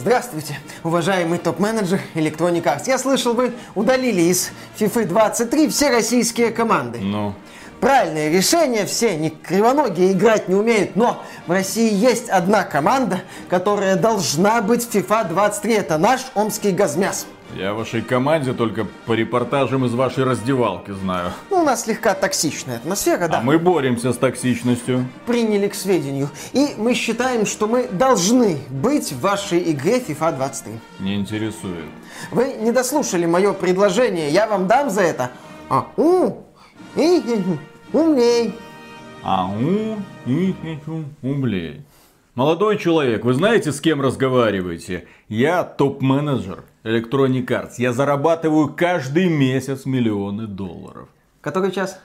Здравствуйте, уважаемый топ-менеджер Electronic Arts. Я слышал, вы удалили из FIFA 23 все российские команды. Ну, Правильное решение, все не кривоногие играть не умеют, но в России есть одна команда, которая должна быть в FIFA 23. Это наш омский газмяс. Я вашей команде только по репортажам из вашей раздевалки знаю. Ну, у нас слегка токсичная атмосфера, да. А мы боремся с токсичностью. приняли к сведению. И мы считаем, что мы должны быть в вашей игре FIFA 23. Не интересует. Вы не дослушали мое предложение, я вам дам за это. А, у, и, умней. Ау, и, и, у, ублей. Молодой человек, вы знаете, с кем разговариваете? Я топ-менеджер Electronic Arts. Я зарабатываю каждый месяц миллионы долларов. Который час?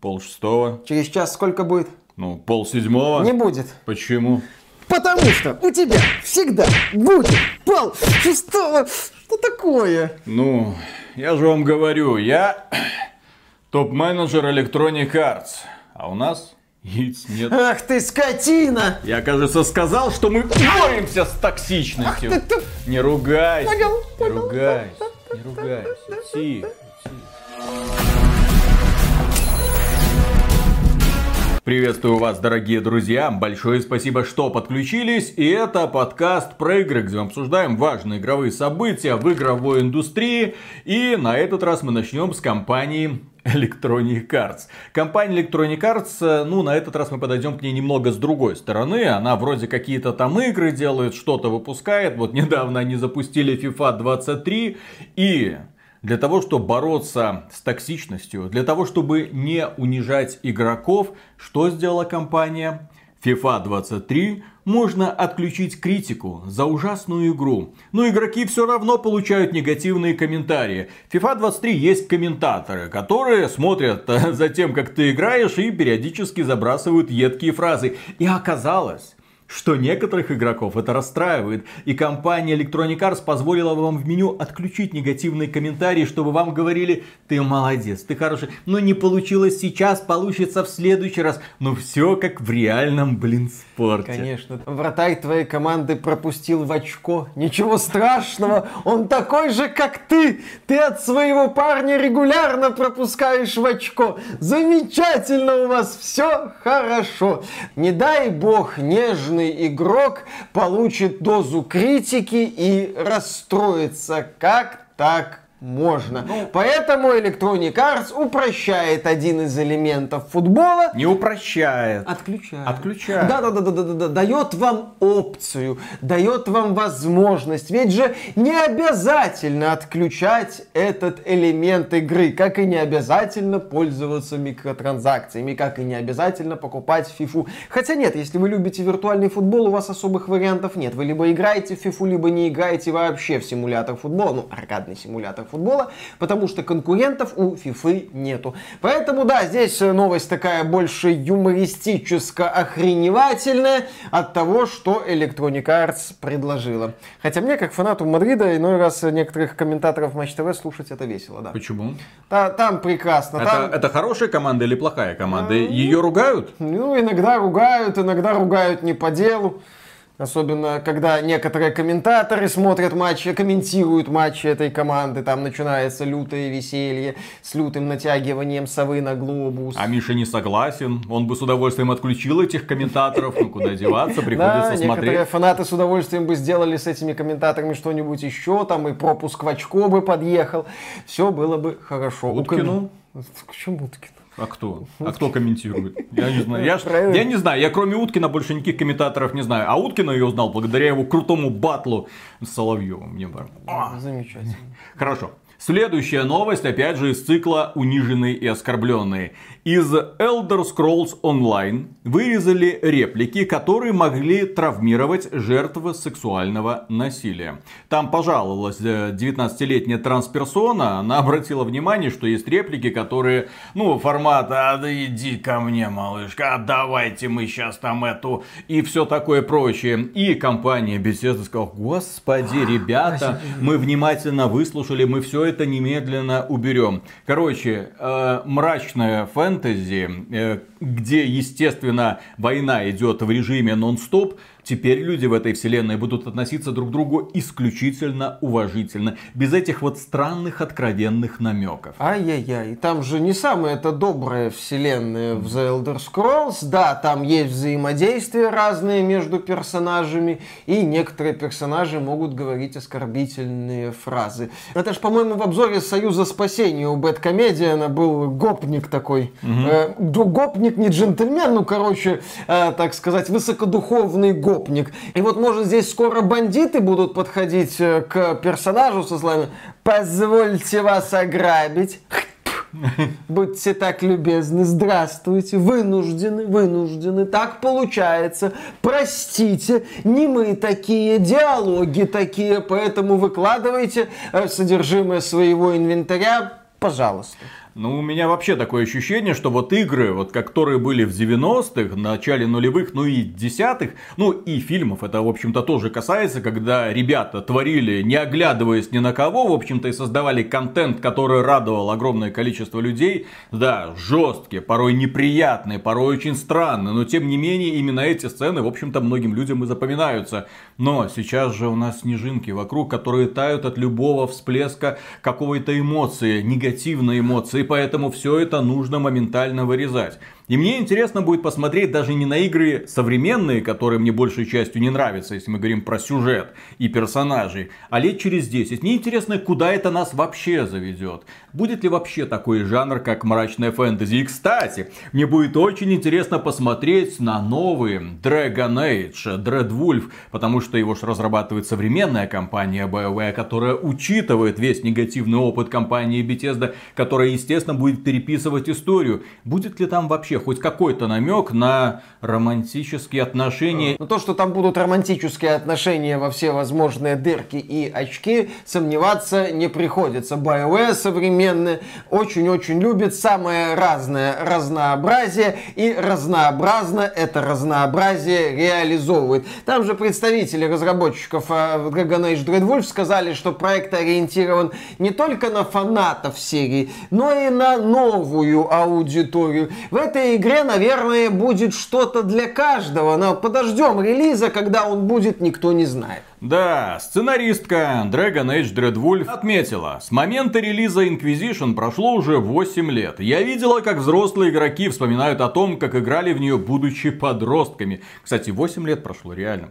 Пол шестого, Через час сколько будет? ну, пол седьмого. Не будет. Почему? Потому что у тебя всегда будет пол шестого. Что такое? Ну, я же вам говорю, я топ-менеджер Electronic Arts. А у нас яиц нет. Ах ты скотина! Я, кажется, сказал, что мы боремся с токсичностью. Ах ты, ты. Не ругайся. Понял, Не понял. ругайся. Не ругайся. Тихо, тихо. Приветствую вас, дорогие друзья. Большое спасибо, что подключились. И это подкаст про игры, где мы обсуждаем важные игровые события в игровой индустрии. И на этот раз мы начнем с компании Electronic Arts. Компания Electronic Arts, э, ну, на этот раз мы подойдем к ней немного с другой стороны. Она вроде какие-то там игры делает, что-то выпускает. Вот недавно они запустили FIFA 23. И для того, чтобы бороться с токсичностью, для того, чтобы не унижать игроков, что сделала компания? FIFA 23 можно отключить критику за ужасную игру. Но игроки все равно получают негативные комментарии. FIFA 23 есть комментаторы, которые смотрят э, за тем, как ты играешь и периодически забрасывают едкие фразы. И оказалось, что некоторых игроков это расстраивает. И компания Electronic Arts позволила вам в меню отключить негативные комментарии, чтобы вам говорили, ты молодец, ты хороший. Но не получилось сейчас, получится в следующий раз. Но все как в реальном, блин, спорте. Конечно. Вратарь твоей команды пропустил в очко. Ничего страшного, он такой же, как ты. Ты от своего парня регулярно пропускаешь в очко. Замечательно у вас все хорошо. Не дай бог нежный игрок получит дозу критики и расстроится. Как так можно. Поэтому Electronic Arts упрощает один из элементов футбола Не упрощает. Отключает. Отключает. Да, да, да, да, да, да, да. Дает вам опцию, дает вам возможность. Ведь же не обязательно отключать этот элемент игры, как и не обязательно пользоваться микротранзакциями, как и не обязательно покупать фифу. Хотя нет, если вы любите виртуальный футбол, у вас особых вариантов нет. Вы либо играете в фифу, либо не играете вообще в симулятор футбола, ну, аркадный симулятор футбола, потому что конкурентов у фифы нету. Поэтому, да, здесь э, новость такая больше юмористическо-охреневательная от того, что Electronic Arts предложила. Хотя мне, как фанату Мадрида, иной раз некоторых комментаторов Матч ТВ слушать это весело, да. Почему? Та- там прекрасно, там... Это, это хорошая команда или плохая команда? Ее ругают? Ну, иногда ругают, иногда ругают не по делу. Особенно, когда некоторые комментаторы смотрят матчи, комментируют матчи этой команды. Там начинается лютое веселье с лютым натягиванием совы на глобус. А Миша не согласен. Он бы с удовольствием отключил этих комментаторов. Ну куда деваться, приходится некоторые смотреть. фанаты с удовольствием бы сделали с этими комментаторами что-нибудь еще, там и пропуск в очко бы подъехал. Все было бы хорошо. Уткину? К чему Уткину? А кто? А кто комментирует? Я не знаю. Я, ж- я не знаю. Я кроме Уткина больше никаких комментаторов не знаю. А Уткина я узнал благодаря его крутому батлу с Соловьевым. Мне бар- А, Замечательно. Хорошо. Следующая новость, опять же, из цикла «Униженные и оскорбленные». Из Elder Scrolls Online вырезали реплики, которые могли травмировать жертв сексуального насилия. Там пожаловалась э, 19-летняя трансперсона, она обратила внимание, что есть реплики, которые, ну, формата «А да иди ко мне, малышка, а давайте мы сейчас там эту» и все такое прочее. И компания Bethesda сказала, господи, ребята, мы внимательно выслушали, мы все это немедленно уберем. Короче, э, мрачная фэнтези, э, где, естественно, война идет в режиме нон-стоп, Теперь люди в этой вселенной будут относиться друг к другу исключительно уважительно, без этих вот странных откровенных намеков. Ай-яй-яй, там же не самая это добрая вселенная в The Elder Scrolls. Да, там есть взаимодействия разные между персонажами, и некоторые персонажи могут говорить оскорбительные фразы. Это ж, по-моему, в обзоре Союза Спасения у Бэткомедиана был гопник такой. Угу. Э, гопник не джентльмен, ну, короче, э, так сказать, высокодуховный гоп гопник. И вот, может, здесь скоро бандиты будут подходить э, к персонажу со словами «Позвольте вас ограбить». Будьте так любезны, здравствуйте, вынуждены, вынуждены, так получается, простите, не мы такие, диалоги такие, поэтому выкладывайте э, содержимое своего инвентаря, пожалуйста. Ну, у меня вообще такое ощущение, что вот игры, вот которые были в 90-х, начале нулевых, ну и десятых, ну и фильмов это, в общем-то, тоже касается, когда ребята творили, не оглядываясь ни на кого, в общем-то, и создавали контент, который радовал огромное количество людей. Да, жесткие, порой неприятные, порой очень странные, но тем не менее, именно эти сцены, в общем-то, многим людям и запоминаются. Но сейчас же у нас снежинки вокруг, которые тают от любого всплеска какой-то эмоции, негативной эмоции и поэтому все это нужно моментально вырезать. И мне интересно будет посмотреть даже не на игры современные, которые мне большей частью не нравятся, если мы говорим про сюжет и персонажей, а лет через 10. Мне интересно, куда это нас вообще заведет. Будет ли вообще такой жанр, как мрачная фэнтези. И, кстати, мне будет очень интересно посмотреть на новый Dragon Age, Dreadwolf, потому что его же разрабатывает современная компания BioWare, которая учитывает весь негативный опыт компании Bethesda, которая, естественно, будет переписывать историю. Будет ли там вообще хоть какой-то намек на романтические отношения. Но то, что там будут романтические отношения во все возможные дырки и очки, сомневаться не приходится. BioWare современные очень-очень любит самое разное разнообразие и разнообразно это разнообразие реализовывает. Там же представители разработчиков э, Dragon Age Dreadwolf сказали, что проект ориентирован не только на фанатов серии, но и на новую аудиторию. В этой игре, наверное, будет что-то для каждого, но подождем релиза, когда он будет, никто не знает. Да, сценаристка Dragon Age Dreadwolf отметила, с момента релиза Inquisition прошло уже 8 лет. Я видела, как взрослые игроки вспоминают о том, как играли в нее, будучи подростками. Кстати, 8 лет прошло, реально.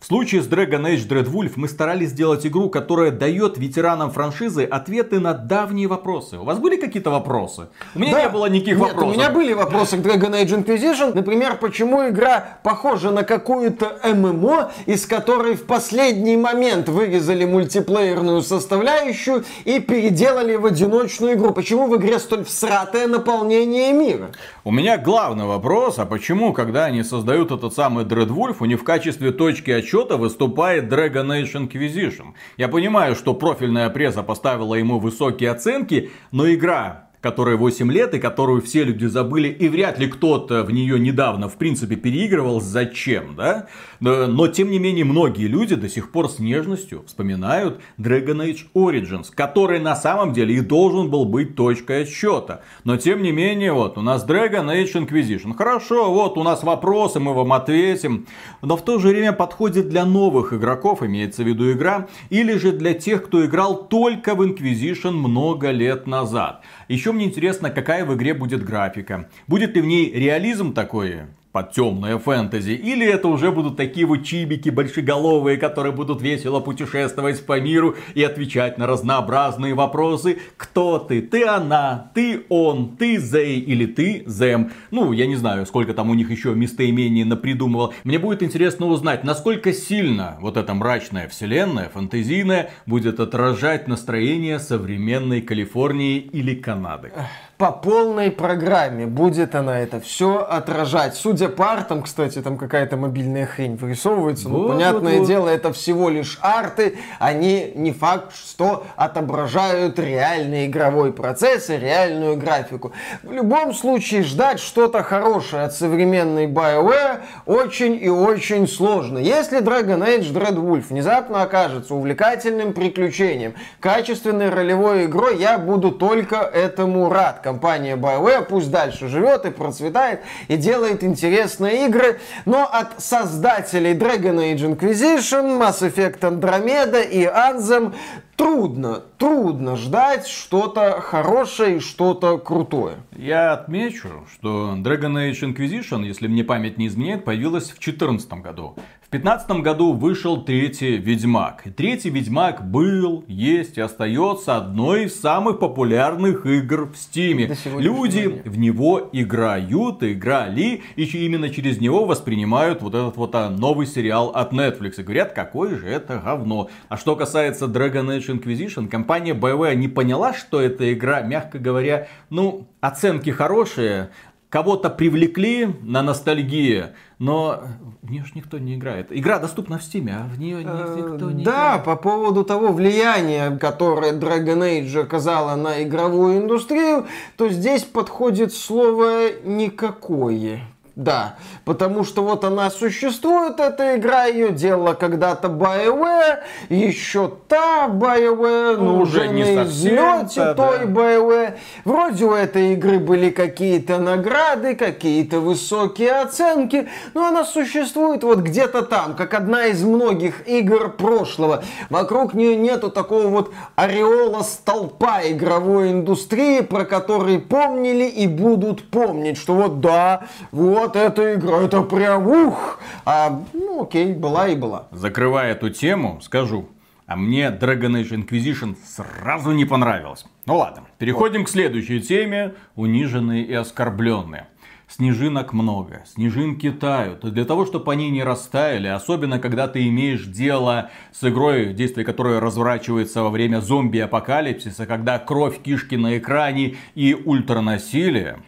В случае с Dragon Age Dreadwolf мы старались сделать игру, которая дает ветеранам франшизы ответы на давние вопросы. У вас были какие-то вопросы? У меня да. не было никаких Нет, вопросов. у меня были вопросы к Dragon Age Inquisition. Например, почему игра похожа на какую-то ММО, из которой в последний момент вырезали мультиплеерную составляющую и переделали в одиночную игру? Почему в игре столь всратое наполнение мира? У меня главный вопрос, а почему, когда они создают этот самый Dreadwolf, у них в качестве точки отчета выступает Dragon Age Inquisition? Я понимаю, что профильная пресса поставила ему высокие оценки, но игра которой 8 лет и которую все люди забыли, и вряд ли кто-то в нее недавно, в принципе, переигрывал, зачем, да? Но, тем не менее, многие люди до сих пор с нежностью вспоминают Dragon Age Origins, который на самом деле и должен был быть точкой отсчета. Но, тем не менее, вот, у нас Dragon Age Inquisition. Хорошо, вот, у нас вопросы, мы вам ответим. Но в то же время подходит для новых игроков, имеется в виду игра, или же для тех, кто играл только в Inquisition много лет назад. Еще мне интересно, какая в игре будет графика. Будет ли в ней реализм такой, под темное фэнтези, или это уже будут такие вот чибики большеголовые, которые будут весело путешествовать по миру и отвечать на разнообразные вопросы. Кто ты? Ты она, ты он, ты Зей или ты Зем. Ну, я не знаю, сколько там у них еще местоимений напридумывал. Мне будет интересно узнать, насколько сильно вот эта мрачная вселенная, фэнтезийная, будет отражать настроение современной Калифорнии или Канады по полной программе будет она это все отражать. Судя по артам, кстати, там какая-то мобильная хрень вырисовывается. Вот, ну, понятное вот, дело, это всего лишь арты. Они не факт, что отображают реальный игровой процесс и реальную графику. В любом случае, ждать что-то хорошее от современной BioWare очень и очень сложно. Если Dragon Age Dreadwolf внезапно окажется увлекательным приключением, качественной ролевой игрой, я буду только этому рад компания BioWare пусть дальше живет и процветает, и делает интересные игры, но от создателей Dragon Age Inquisition, Mass Effect Andromeda и Anthem трудно, трудно ждать что-то хорошее и что-то крутое. Я отмечу, что Dragon Age Inquisition, если мне память не изменяет, появилась в 2014 году. В 2015 году вышел третий Ведьмак. И третий Ведьмак был, есть и остается одной из самых популярных игр в Стиме. Люди в него играют, играли, и именно через него воспринимают вот этот вот а, новый сериал от Netflix. И говорят, какое же это говно. А что касается Dragon Age Inquisition, компания BioWare не поняла, что эта игра, мягко говоря, ну, оценки хорошие, кого-то привлекли на ностальгии, но в нее же никто не играет. Игра доступна в Steam, а в нее никто не да, играет. по поводу того влияния, которое Dragon Age оказала на игровую индустрию, то здесь подходит слово «никакое». Да, потому что вот она существует, эта игра, ее делала когда-то BioWare, еще та BioWare, ну, ну уже не на излете той да. BioWare. Вроде у этой игры были какие-то награды, какие-то высокие оценки, но она существует вот где-то там, как одна из многих игр прошлого. Вокруг нее нету такого вот ореола столпа игровой индустрии, про который помнили и будут помнить, что вот да, вот эта игра, это прям ух! А, ну окей, была и была. Закрывая эту тему, скажу, а мне Dragon Age Inquisition сразу не понравилось. Ну ладно, переходим вот. к следующей теме. Униженные и оскорбленные. Снежинок много, снежинки тают. И для того, чтобы они не растаяли, особенно когда ты имеешь дело с игрой, действие которой разворачивается во время зомби-апокалипсиса, когда кровь кишки на экране и ультранасилие,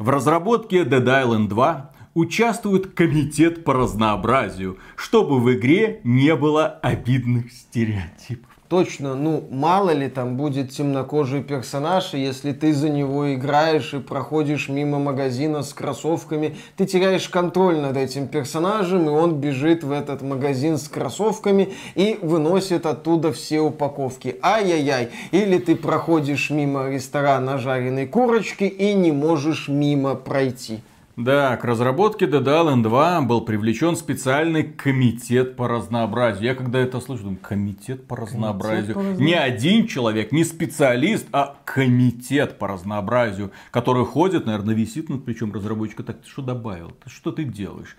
в разработке Dead Island 2 участвует комитет по разнообразию, чтобы в игре не было обидных стереотипов. Точно, ну мало ли там будет темнокожий персонаж, и если ты за него играешь и проходишь мимо магазина с кроссовками, ты теряешь контроль над этим персонажем, и он бежит в этот магазин с кроссовками и выносит оттуда все упаковки. Ай-яй-яй. Или ты проходишь мимо ресторана жареной курочки и не можешь мимо пройти. Да, к разработке Dead Island 2 был привлечен специальный комитет по разнообразию. Я когда это слышу, думаю, комитет по разнообразию. Комитет по разнообразию. Не один человек, не специалист, а комитет по разнообразию, который ходит, наверное, висит над плечом разработчика. Так, ты что добавил? Что ты делаешь?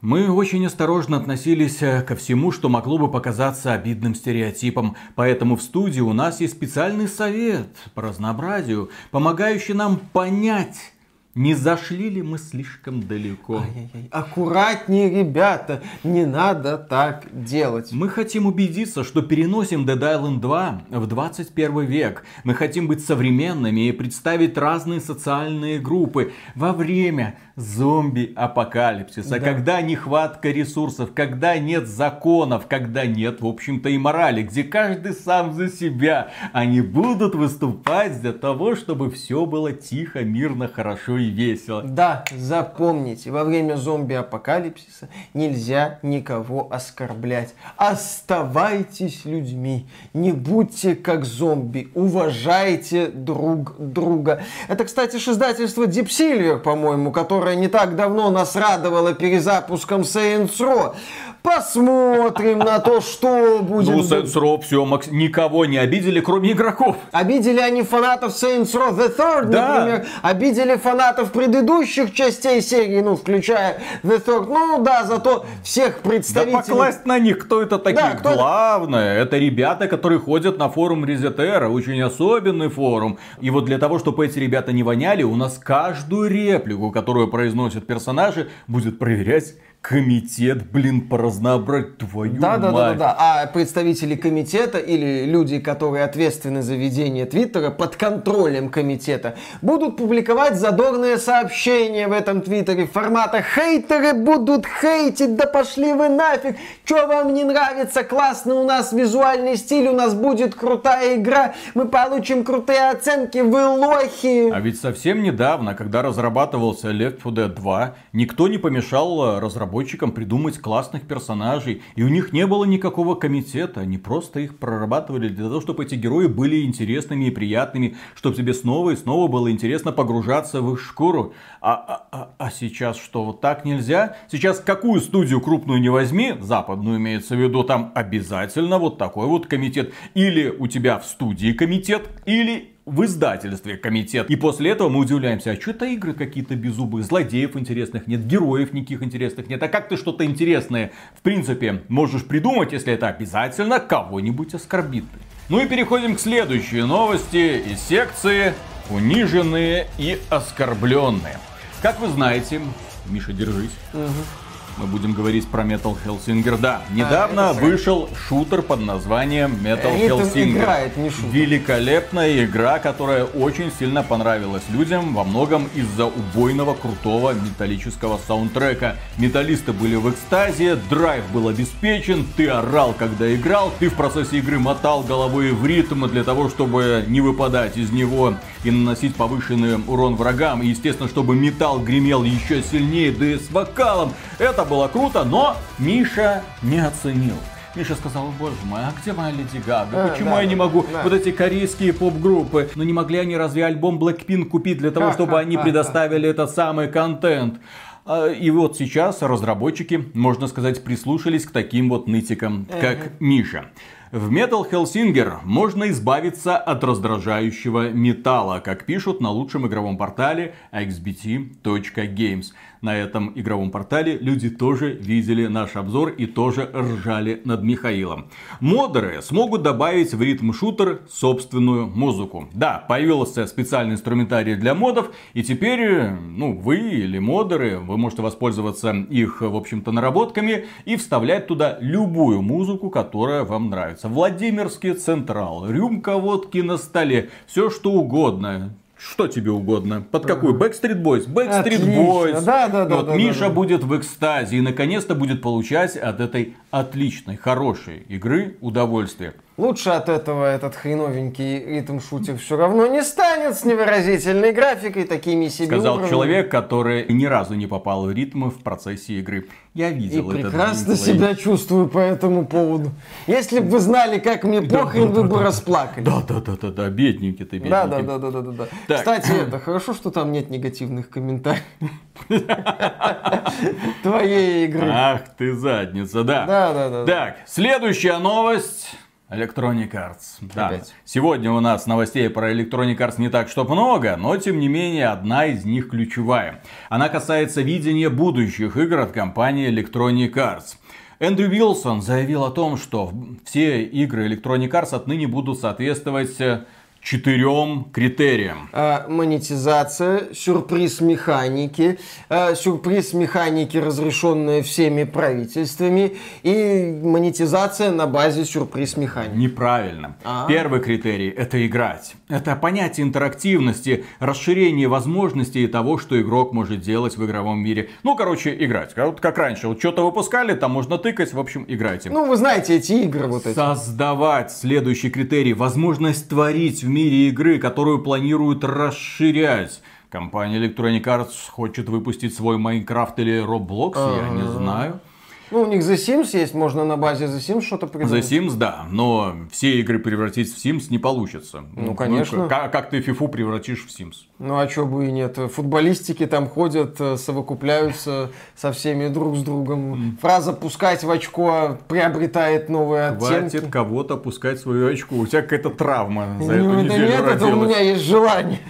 Мы очень осторожно относились э, ко всему, что могло бы показаться обидным стереотипом, поэтому в студии у нас есть специальный совет по разнообразию, помогающий нам понять, не зашли ли мы слишком далеко? Ай-яй-яй. Аккуратнее, ребята, не надо так делать. Мы хотим убедиться, что переносим Dead Island 2 в 21 век. Мы хотим быть современными и представить разные социальные группы во время зомби-апокалипсиса, да. когда нехватка ресурсов, когда нет законов, когда нет, в общем-то, и морали, где каждый сам за себя. Они будут выступать для того, чтобы все было тихо, мирно, хорошо и весело. Да, запомните, во время зомби-апокалипсиса нельзя никого оскорблять. Оставайтесь людьми, не будьте как зомби, уважайте друг друга. Это, кстати, издательство Deep Silver, по-моему, которое не так давно нас радовала перезапуском Saints Row. Посмотрим на то, что будет. Ну, Saints Row все, Макс, никого не обидели, кроме игроков. Обидели они фанатов Saints Row The Third, да. например. Обидели фанатов предыдущих частей серии, ну, включая The Third. Ну, да, зато всех представителей... Да покласть на них, кто это такие? Да, кто Главное, это... ребята, которые ходят на форум Резетера, очень особенный форум. И вот для того, чтобы эти ребята не воняли, у нас каждую реплику, которую произносят персонажи, будет проверять Комитет, блин, по разнообразию, твою да, мать. Да, да, да, да. А представители комитета или люди, которые ответственны за ведение Твиттера под контролем комитета, будут публиковать задорные сообщения в этом Твиттере формата «Хейтеры будут хейтить, да пошли вы нафиг! Что вам не нравится? Классно у нас визуальный стиль, у нас будет крутая игра, мы получим крутые оценки, вы лохи!» А ведь совсем недавно, когда разрабатывался Left 4 Dead 2, никто не помешал разработать разработчикам придумать классных персонажей. И у них не было никакого комитета. Они просто их прорабатывали для того, чтобы эти герои были интересными и приятными. Чтобы тебе снова и снова было интересно погружаться в их шкуру. А, а, а, а сейчас что, вот так нельзя? Сейчас какую студию крупную не возьми, западную имеется в виду, там обязательно вот такой вот комитет. Или у тебя в студии комитет, или в издательстве комитет. И после этого мы удивляемся, а что-то игры какие-то беззубые, злодеев интересных нет, героев никаких интересных нет. А как ты что-то интересное, в принципе, можешь придумать, если это обязательно кого-нибудь оскорбит? Ну и переходим к следующей новости из секции «Униженные и оскорбленные». Как вы знаете, Миша, держись. Угу. Мы будем говорить про Metal Hellsinger. Да, недавно а, вышел шутер под названием Metal Ритм Hellsinger. Играет, не шутер. Великолепная игра, которая очень сильно понравилась людям, во многом из-за убойного крутого металлического саундтрека. Металлисты были в экстазе, драйв был обеспечен, ты орал, когда играл, ты в процессе игры мотал головой в ритм для того, чтобы не выпадать из него и наносить повышенный урон врагам. И, естественно, чтобы металл гремел еще сильнее, да и с вокалом. Это было круто, но Миша не оценил. Миша сказал, боже мой, а где моя Леди Гага? А, Почему да, я не могу да. вот эти корейские поп-группы? Ну не могли они разве альбом Blackpink купить для того, чтобы они предоставили этот самый контент? А, и вот сейчас разработчики, можно сказать, прислушались к таким вот нытикам, как Миша. В Metal Hellsinger можно избавиться от раздражающего металла, как пишут на лучшем игровом портале xbt.games на этом игровом портале люди тоже видели наш обзор и тоже ржали над Михаилом. Модеры смогут добавить в ритм шутер собственную музыку. Да, появился специальный инструментарий для модов, и теперь, ну, вы или модеры, вы можете воспользоваться их, в общем-то, наработками и вставлять туда любую музыку, которая вам нравится. Владимирский Централ, рюмка водки на столе, все что угодно. Что тебе угодно? Под какую? Backstreet Boys. Backstreet Boys. Да, да, да. Вот да, Миша да, да. будет в экстазе и наконец-то будет получать от этой отличной, хорошей игры удовольствие. Лучше от этого этот хреновенький ритм-шутер все равно не станет с невыразительной графикой, такими себе Сказал уровнями. человек, который ни разу не попал в ритмы в процессе игры. Я видел И прекрасно себя чувствую по этому поводу. Если бы вы знали, как мне похрен, вы бы расплакались. Да, да, да, да, да, бедненький ты, бедненький. Да, да, да, да, да, да. Кстати, это хорошо, что там нет негативных комментариев. Твоей игры. Ах ты задница, да. Да, да, да. Так, следующая новость. Electronic Arts. Да. Опять. Сегодня у нас новостей про Electronic Arts не так, что много, но тем не менее одна из них ключевая. Она касается видения будущих игр от компании Electronic Arts. Эндрю Вилсон заявил о том, что все игры Electronic Arts отныне будут соответствовать э, четырем критериям. А, монетизация, сюрприз механики, а, сюрприз механики, разрешенная всеми правительствами, и монетизация на базе сюрприз механики. Неправильно. А-а-а. Первый критерий – это играть. Это понятие интерактивности, расширение возможностей того, что игрок может делать в игровом мире. Ну, короче, играть. Вот как раньше. Вот что-то выпускали, там можно тыкать, в общем, играйте. Ну, вы знаете эти игры вот эти. Создавать. Следующий критерий – возможность творить мире игры, которую планируют расширять. Компания Electronic Arts хочет выпустить свой Minecraft или Roblox, я не знаю. Ну, у них The Sims есть, можно на базе The Sims что-то придумать. The Sims, да, но все игры превратить в Sims не получится. Ну, конечно. Ну, как, как ты FIFA превратишь в Sims? Ну, а что бы и нет. Футболистики там ходят, э, совокупляются со всеми друг с другом. Фраза «пускать в очко» приобретает новые оттенки. Хватит кого-то пускать в свое очко. У тебя какая-то травма за ну, эту неделю Нет, это у меня есть желание.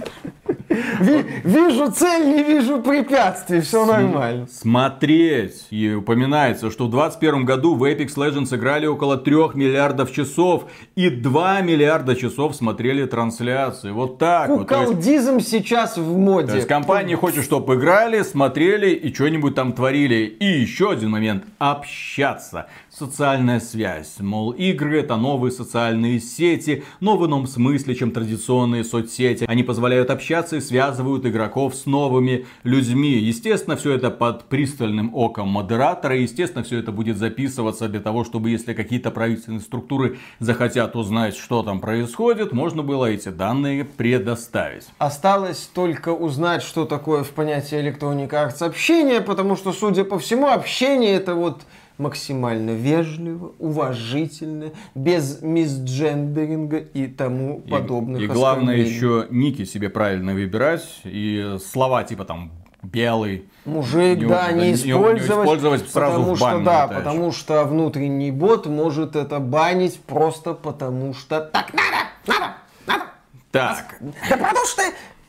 Вижу цель, не вижу препятствий, все нормально. Смотреть. И упоминается, что в 2021 году в Apex Legends играли около 3 миллиардов часов. И 2 миллиарда часов смотрели трансляции. Вот так вот. Куколдизм сейчас в моде. То есть компания хочет, чтобы играли, смотрели и что-нибудь там творили. И еще один момент. Общаться социальная связь. Мол, игры это новые социальные сети, но в ином смысле, чем традиционные соцсети. Они позволяют общаться и связывают игроков с новыми людьми. Естественно, все это под пристальным оком модератора. Естественно, все это будет записываться для того, чтобы если какие-то правительственные структуры захотят узнать, что там происходит, можно было эти данные предоставить. Осталось только узнать, что такое в понятии Electronic Arts общение, потому что, судя по всему, общение это вот максимально вежливо, уважительно, без мисджендеринга и тому подобных И, и главное еще ники себе правильно выбирать и слова типа там белый. Мужик, не, да, не, не использовать, не использовать сразу потому в бан что, да, потому что внутренний бот может это банить просто потому что так надо, надо, надо. Так. Да потому что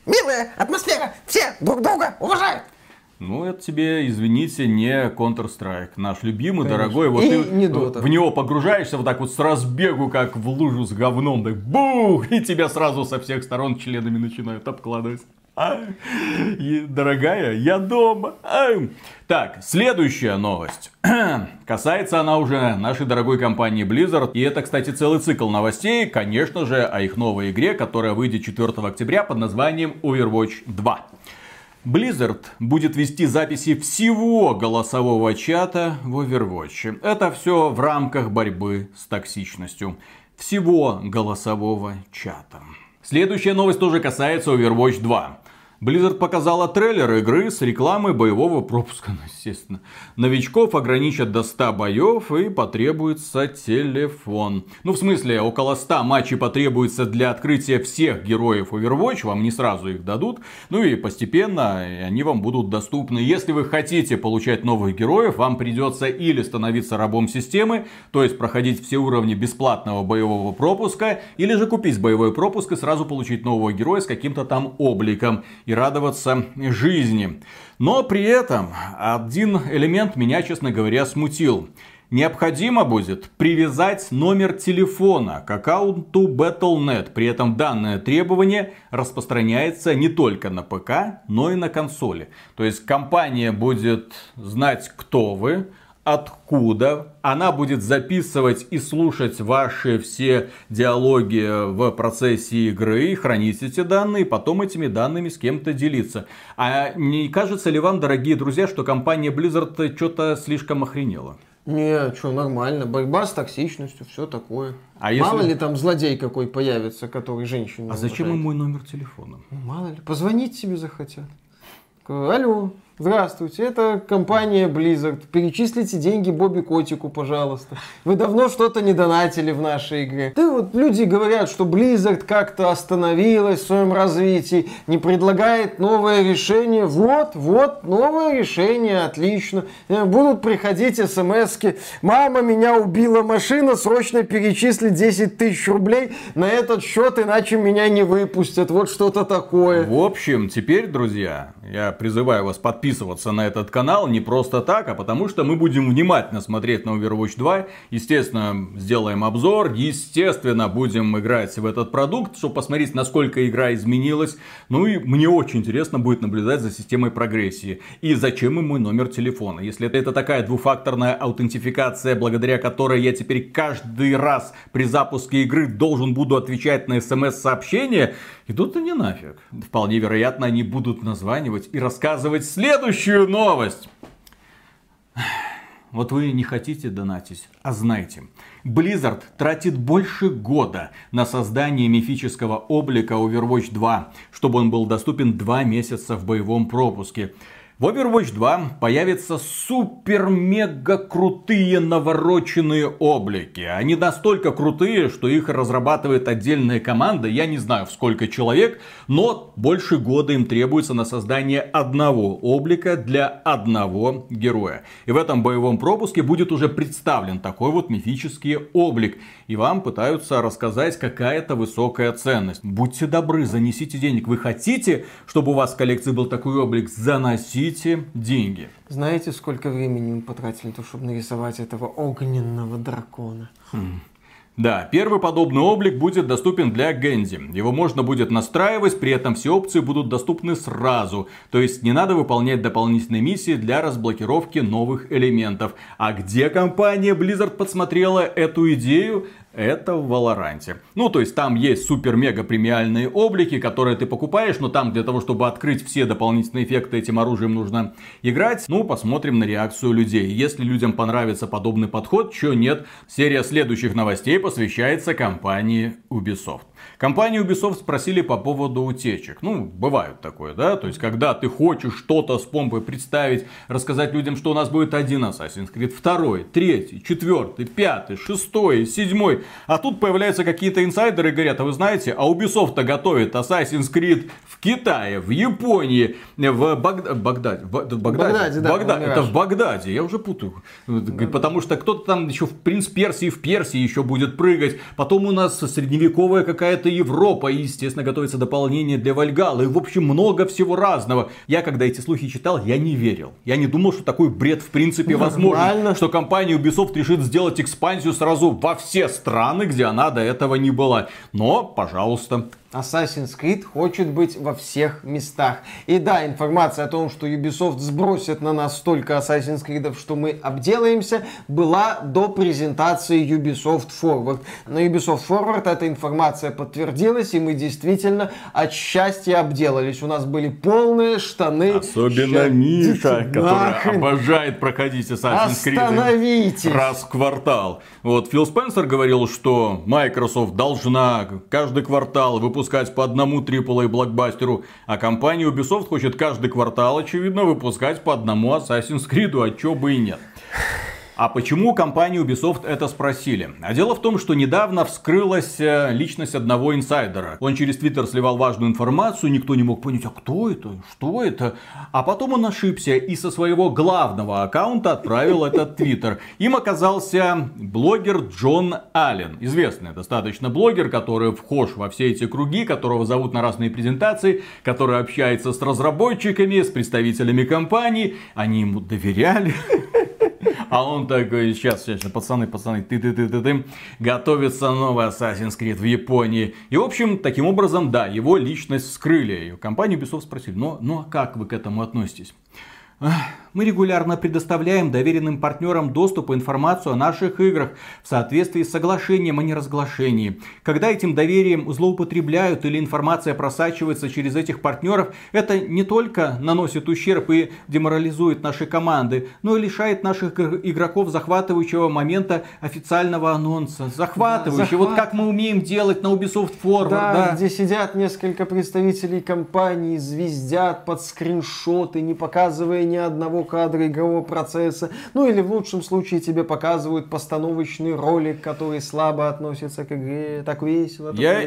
милая атмосфера, все друг друга уважают. Ну, это тебе, извините, не Counter-Strike. Наш любимый, Конечно. дорогой. Вот и ты не Dota. в него погружаешься вот так вот с разбегу, как в лужу с говном. Так бух! И тебя сразу со всех сторон членами начинают обкладывать. А, и, дорогая, я дома. А. Так, следующая новость. Касается она уже нашей дорогой компании Blizzard. И это, кстати, целый цикл новостей, конечно же, о их новой игре, которая выйдет 4 октября под названием Overwatch 2. Blizzard будет вести записи всего голосового чата в Overwatch. Это все в рамках борьбы с токсичностью. Всего голосового чата. Следующая новость тоже касается Overwatch 2. Blizzard показала трейлер игры с рекламой боевого пропуска, ну, естественно. Новичков ограничат до 100 боев и потребуется телефон. Ну, в смысле, около 100 матчей потребуется для открытия всех героев Overwatch, вам не сразу их дадут. Ну и постепенно они вам будут доступны. Если вы хотите получать новых героев, вам придется или становиться рабом системы, то есть проходить все уровни бесплатного боевого пропуска, или же купить боевой пропуск и сразу получить нового героя с каким-то там обликом и радоваться жизни. Но при этом один элемент меня, честно говоря, смутил. Необходимо будет привязать номер телефона к аккаунту Battle.net. При этом данное требование распространяется не только на ПК, но и на консоли. То есть компания будет знать, кто вы, откуда. Она будет записывать и слушать ваши все диалоги в процессе игры, хранить эти данные, потом этими данными с кем-то делиться. А не кажется ли вам, дорогие друзья, что компания Blizzard что-то слишком охренела? Не, что, нормально. Борьба с токсичностью, все такое. А Мало если... ли там злодей какой появится, который женщину А зачем ему мой номер телефона? Ну, мало ли. Позвонить себе захотят. Алло, Здравствуйте, это компания Blizzard. Перечислите деньги Бобби Котику, пожалуйста. Вы давно что-то не донатили в нашей игре. Да вот люди говорят, что Blizzard как-то остановилась в своем развитии, не предлагает новое решение. Вот, вот, новое решение, отлично. Э, будут приходить смс -ки. Мама, меня убила машина, срочно перечисли 10 тысяч рублей на этот счет, иначе меня не выпустят. Вот что-то такое. В общем, теперь, друзья, я призываю вас подписываться на этот канал не просто так, а потому что мы будем внимательно смотреть на Overwatch 2. Естественно, сделаем обзор, естественно, будем играть в этот продукт, чтобы посмотреть, насколько игра изменилась. Ну и мне очень интересно будет наблюдать за системой прогрессии. И зачем им мой номер телефона? Если это, такая двухфакторная аутентификация, благодаря которой я теперь каждый раз при запуске игры должен буду отвечать на смс-сообщения, идут они нафиг. Вполне вероятно, они будут названивать и рассказывать следующую новость. Вот вы не хотите донатить, а знайте. Blizzard тратит больше года на создание мифического облика Overwatch 2, чтобы он был доступен 2 месяца в боевом пропуске. В Overwatch 2 появятся супер-мега крутые навороченные облики. Они настолько крутые, что их разрабатывает отдельная команда. Я не знаю, в сколько человек, но больше года им требуется на создание одного облика для одного героя. И в этом боевом пропуске будет уже представлен такой вот мифический облик. И вам пытаются рассказать какая-то высокая ценность. Будьте добры, занесите денег. Вы хотите, чтобы у вас в коллекции был такой облик? Заносите Берите деньги. Знаете, сколько времени мы потратили, то, чтобы нарисовать этого огненного дракона? Хм. Да, первый подобный облик будет доступен для Гэнди. Его можно будет настраивать, при этом все опции будут доступны сразу. То есть не надо выполнять дополнительные миссии для разблокировки новых элементов. А где компания Blizzard подсмотрела эту идею? Это в Валоранте. Ну, то есть там есть супер-мега премиальные облики, которые ты покупаешь, но там для того, чтобы открыть все дополнительные эффекты этим оружием нужно играть. Ну, посмотрим на реакцию людей. Если людям понравится подобный подход, что нет, серия следующих новостей посвящается компании Ubisoft. Компанию Ubisoft спросили по поводу утечек. Ну, бывает такое, да? То есть, когда ты хочешь что-то с помпой представить, рассказать людям, что у нас будет один Assassin's Creed, второй, третий, четвертый, пятый, шестой, седьмой. А тут появляются какие-то инсайдеры и говорят, а вы знаете, а Ubisoft-то готовит Assassin's Creed в Китае, в Японии, в Баг... Багдаде. В Багдаде, Багдаде, да, Багдаде. Это в Багдаде, я уже путаю. Потому что кто-то там еще в принц Персии, в Персии еще будет прыгать. Потом у нас средневековая какая-то Европа, и, естественно, готовится дополнение для Вальгала, и, в общем, много всего разного. Я, когда эти слухи читал, я не верил. Я не думал, что такой бред, в принципе, возможен. Что компания Ubisoft решит сделать экспансию сразу во все страны, где она до этого не была. Но, пожалуйста, Assassin's Creed хочет быть во всех местах. И да, информация о том, что Ubisoft сбросит на нас столько Assassin's Creed, что мы обделаемся, была до презентации Ubisoft Forward. На Ubisoft Forward эта информация подтвердилась, и мы действительно от счастья обделались. У нас были полные штаны. Особенно Миша, который обожает проходить Assassin's Creed раз в квартал. Вот Фил Спенсер говорил, что Microsoft должна каждый квартал выпускать выпускать по одному AAA блокбастеру, а компания Ubisoft хочет каждый квартал, очевидно, выпускать по одному Assassin's Creed, а чё бы и нет. А почему компанию Ubisoft это спросили? А дело в том, что недавно вскрылась э, личность одного инсайдера. Он через Твиттер сливал важную информацию, никто не мог понять, а кто это, что это. А потом он ошибся и со своего главного аккаунта отправил этот твиттер. Им оказался блогер Джон Аллен. Известный достаточно блогер, который вхож во все эти круги, которого зовут на разные презентации, который общается с разработчиками, с представителями компаний. Они ему доверяли. А он такой, сейчас, сейчас, пацаны, пацаны, ты ты ты ты ты готовится новый Assassin's Creed в Японии. И, в общем, таким образом, да, его личность вскрыли. Компанию Ubisoft спросили, ну, ну а как вы к этому относитесь? Мы регулярно предоставляем доверенным партнерам доступ и информацию о наших играх в соответствии с соглашением о неразглашении. Когда этим доверием злоупотребляют или информация просачивается через этих партнеров, это не только наносит ущерб и деморализует наши команды, но и лишает наших игроков захватывающего момента официального анонса. Захватывающего, Захват... вот как мы умеем делать на Ubisoft Forward. Да, да, где сидят несколько представителей компании, звездят под скриншоты, не показывая ни одного кадра игрового процесса. Ну или в лучшем случае тебе показывают постановочный ролик, который слабо относится к игре. Так весело, так Я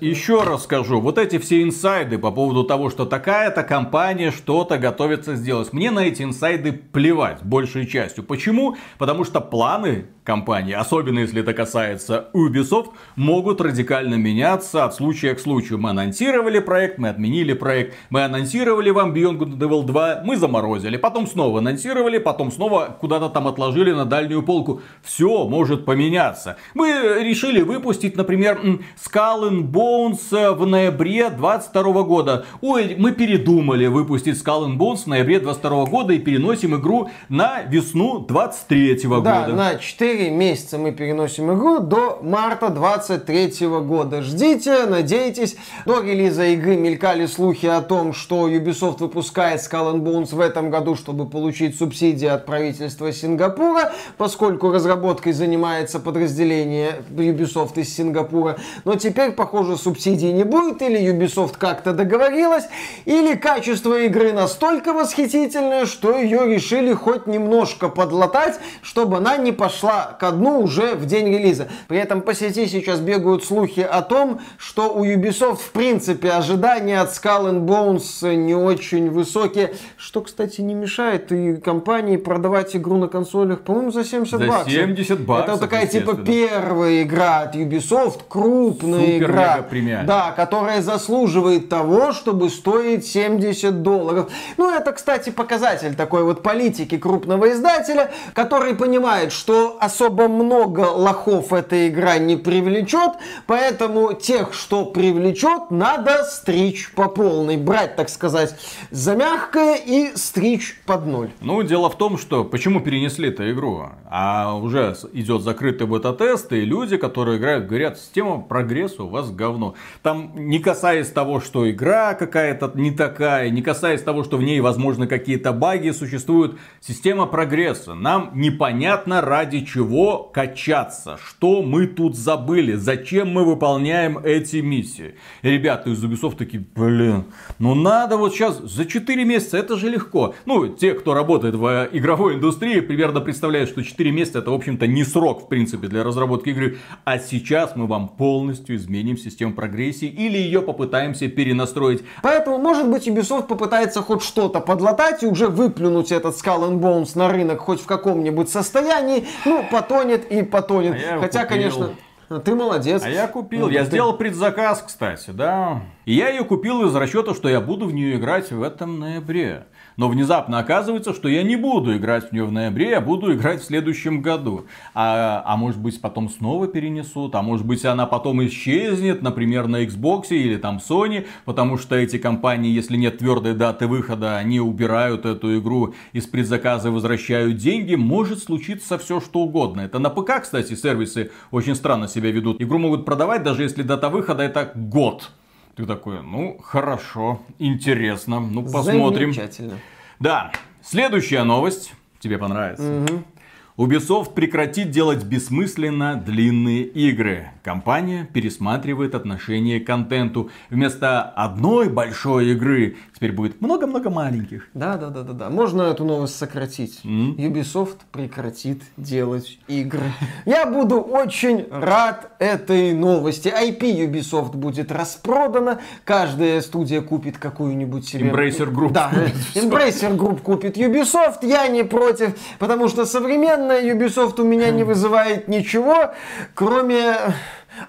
еще раз скажу, вот эти все инсайды по поводу того, что такая-то компания что-то готовится сделать. Мне на эти инсайды плевать большей частью. Почему? Потому что планы компании, особенно если это касается Ubisoft, могут радикально меняться от случая к случаю. Мы анонсировали проект, мы отменили проект, мы анонсировали вам Beyond Good and Evil 2, мы заморозили, потом снова анонсировали, потом снова куда-то там отложили на дальнюю полку. Все может поменяться. Мы решили выпустить, например, Skull and Bones в ноябре 22 года. Ой, мы передумали выпустить Skull and Bones в ноябре 22 года и переносим игру на весну 23 года. Да, на 4 4 месяца мы переносим игру до марта 23 года. Ждите, надейтесь. До релиза игры мелькали слухи о том, что Ubisoft выпускает Skull and Bones в этом году, чтобы получить субсидии от правительства Сингапура, поскольку разработкой занимается подразделение Ubisoft из Сингапура. Но теперь, похоже, субсидий не будет, или Ubisoft как-то договорилась, или качество игры настолько восхитительное, что ее решили хоть немножко подлатать, чтобы она не пошла ко дну уже в день релиза. При этом по сети сейчас бегают слухи о том, что у Ubisoft в принципе ожидания от Skull and Bones не очень высокие, что, кстати, не мешает и компании продавать игру на консолях, по-моему, за 70 за баксов. 70 баксов, Это такая типа первая игра от Ubisoft, крупная Супер игра, да, которая заслуживает того, чтобы стоить 70 долларов. Ну, это, кстати, показатель такой вот политики крупного издателя, который понимает, что особо много лохов эта игра не привлечет, поэтому тех, что привлечет, надо стричь по полной. Брать, так сказать, за мягкое и стричь по под ноль. Ну, дело в том, что почему перенесли эту игру? А уже идет закрытый бета-тест, и люди, которые играют, говорят, система прогресса у вас говно. Там не касаясь того, что игра какая-то не такая, не касаясь того, что в ней, возможно, какие-то баги существуют, система прогресса. Нам непонятно ради чего качаться, что мы тут забыли, зачем мы выполняем эти миссии. И ребята из Ubisoft такие, блин, ну надо вот сейчас за 4 месяца, это же легко. Ну, те, кто работает в игровой индустрии, примерно представляют, что 4 месяца это, в общем-то, не срок, в принципе, для разработки игры. А сейчас мы вам полностью изменим систему прогрессии или ее попытаемся перенастроить. Поэтому, может быть, Ubisoft попытается хоть что-то подлатать и уже выплюнуть этот Skull and Bones на рынок хоть в каком-нибудь состоянии. Ну, потонет и потонет. А Хотя, купил. конечно... Ты молодец. А я купил, Ну, я ты- сделал предзаказ, кстати, да. И я ее купил из расчета, что я буду в нее играть в этом ноябре. Но внезапно оказывается, что я не буду играть в нее в ноябре, я буду играть в следующем году. А, а может быть потом снова перенесут, а может быть она потом исчезнет, например, на Xbox или там Sony, потому что эти компании, если нет твердой даты выхода, они убирают эту игру из предзаказа и возвращают деньги. Может случиться все что угодно. Это на ПК, кстати, сервисы очень странно себя ведут. Игру могут продавать, даже если дата выхода это год. Ты такой, ну хорошо, интересно, ну посмотрим. Замечательно. Да, следующая новость. Тебе понравится. Ubisoft прекратит делать бессмысленно длинные игры. Компания пересматривает отношение к контенту. Вместо одной большой игры теперь будет много-много маленьких. Да, да, да, да, да. Можно эту новость сократить. М? Ubisoft прекратит делать игры. Я буду очень рад этой новости. IP Ubisoft будет распродана. Каждая студия купит какую-нибудь себе. Embracer Group Да. Embracer Group купит Ubisoft. Я не против, потому что современная Ubisoft у меня не вызывает ничего, кроме...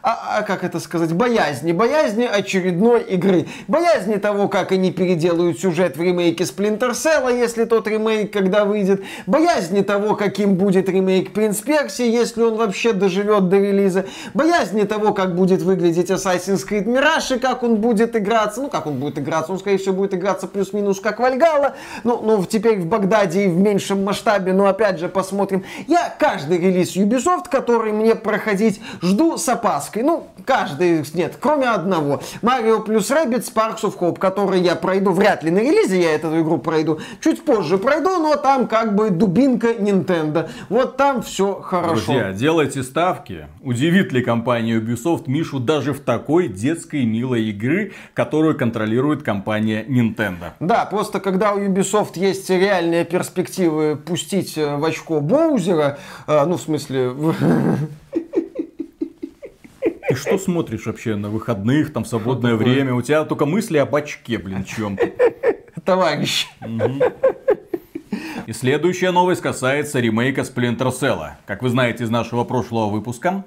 А, а как это сказать? Боязни. Боязни очередной игры. Боязни того, как они переделают сюжет в ремейке Splinter Cell, если тот ремейк когда выйдет. Боязни того, каким будет ремейк Принц Персии, если он вообще доживет до релиза. Боязни того, как будет выглядеть Assassin's Creed Mirage и как он будет играться. Ну, как он будет играться? Он, скорее всего, будет играться плюс-минус как Вальгала. Ну, ну, теперь в Багдаде и в меньшем масштабе. Но, опять же, посмотрим. Я каждый релиз Ubisoft, который мне проходить, жду с опаской. Ну, каждый, нет, кроме одного. Mario плюс Rabbids Sparks of Hope, который я пройду, вряд ли на релизе я эту игру пройду. Чуть позже пройду, но там как бы дубинка Nintendo. Вот там все хорошо. Друзья, делайте ставки. Удивит ли компания Ubisoft Мишу даже в такой детской милой игры, которую контролирует компания Nintendo? Да, просто когда у Ubisoft есть реальные перспективы пустить э, в очко Боузера, э, ну, в смысле, Ты что смотришь вообще на выходных, там, в свободное время? У тебя только мысли об очке, блин, чем товарищ. И следующая новость касается ремейка Splinter Cell. Как вы знаете из нашего прошлого выпуска,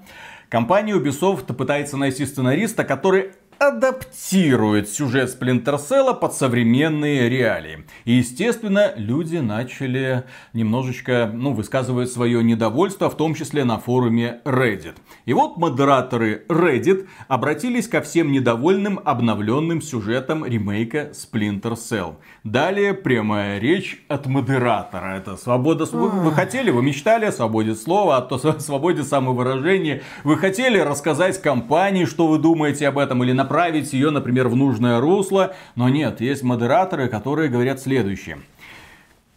компания Ubisoft пытается найти сценариста, который адаптирует сюжет Splinter Cell под современные реалии. И, естественно, люди начали немножечко ну, высказывать свое недовольство, в том числе на форуме Reddit. И вот модераторы Reddit обратились ко всем недовольным обновленным сюжетом ремейка Splinter Cell. Далее прямая речь от модератора. Это свобода... Вы, вы хотели, вы мечтали о свободе слова, о свободе самовыражения. Вы хотели рассказать компании, что вы думаете об этом, или направить ее, например, в нужное русло. Но нет, есть модераторы, которые говорят следующее.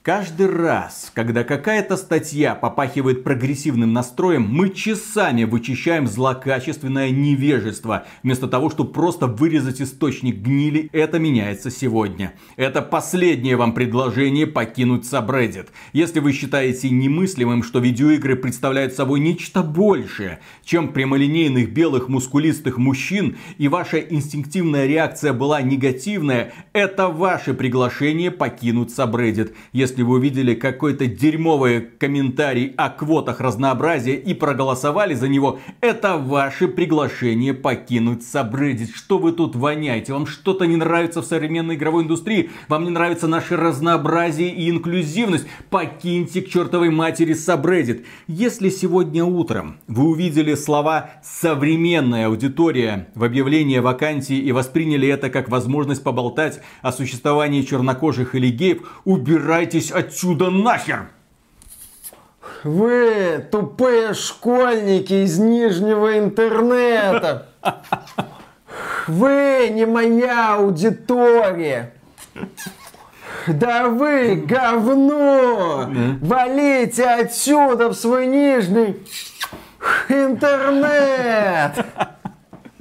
Каждый раз, когда какая-то статья попахивает прогрессивным настроем, мы часами вычищаем злокачественное невежество, вместо того, чтобы просто вырезать источник гнили. Это меняется сегодня. Это последнее вам предложение покинуть Subreddit. Если вы считаете немыслимым, что видеоигры представляют собой нечто большее, чем прямолинейных белых мускулистых мужчин, и ваша инстинктивная реакция была негативная, это ваше приглашение покинуть Subreddit. Если вы увидели какой-то дерьмовый комментарий о квотах разнообразия и проголосовали за него, это ваше приглашение покинуть Subreddit. Что вы тут воняете? Вам что-то не нравится в современной игровой индустрии? Вам не нравится наше разнообразие и инклюзивность? Покиньте к чертовой матери Subreddit. Если сегодня утром вы увидели слова «современная аудитория» в объявлении вакансии и восприняли это как возможность поболтать о существовании чернокожих или геев, убирайте Убирайтесь отсюда нахер! Вы тупые школьники из нижнего интернета. Вы не моя аудитория. Да вы говно! Валите отсюда в свой нижний интернет!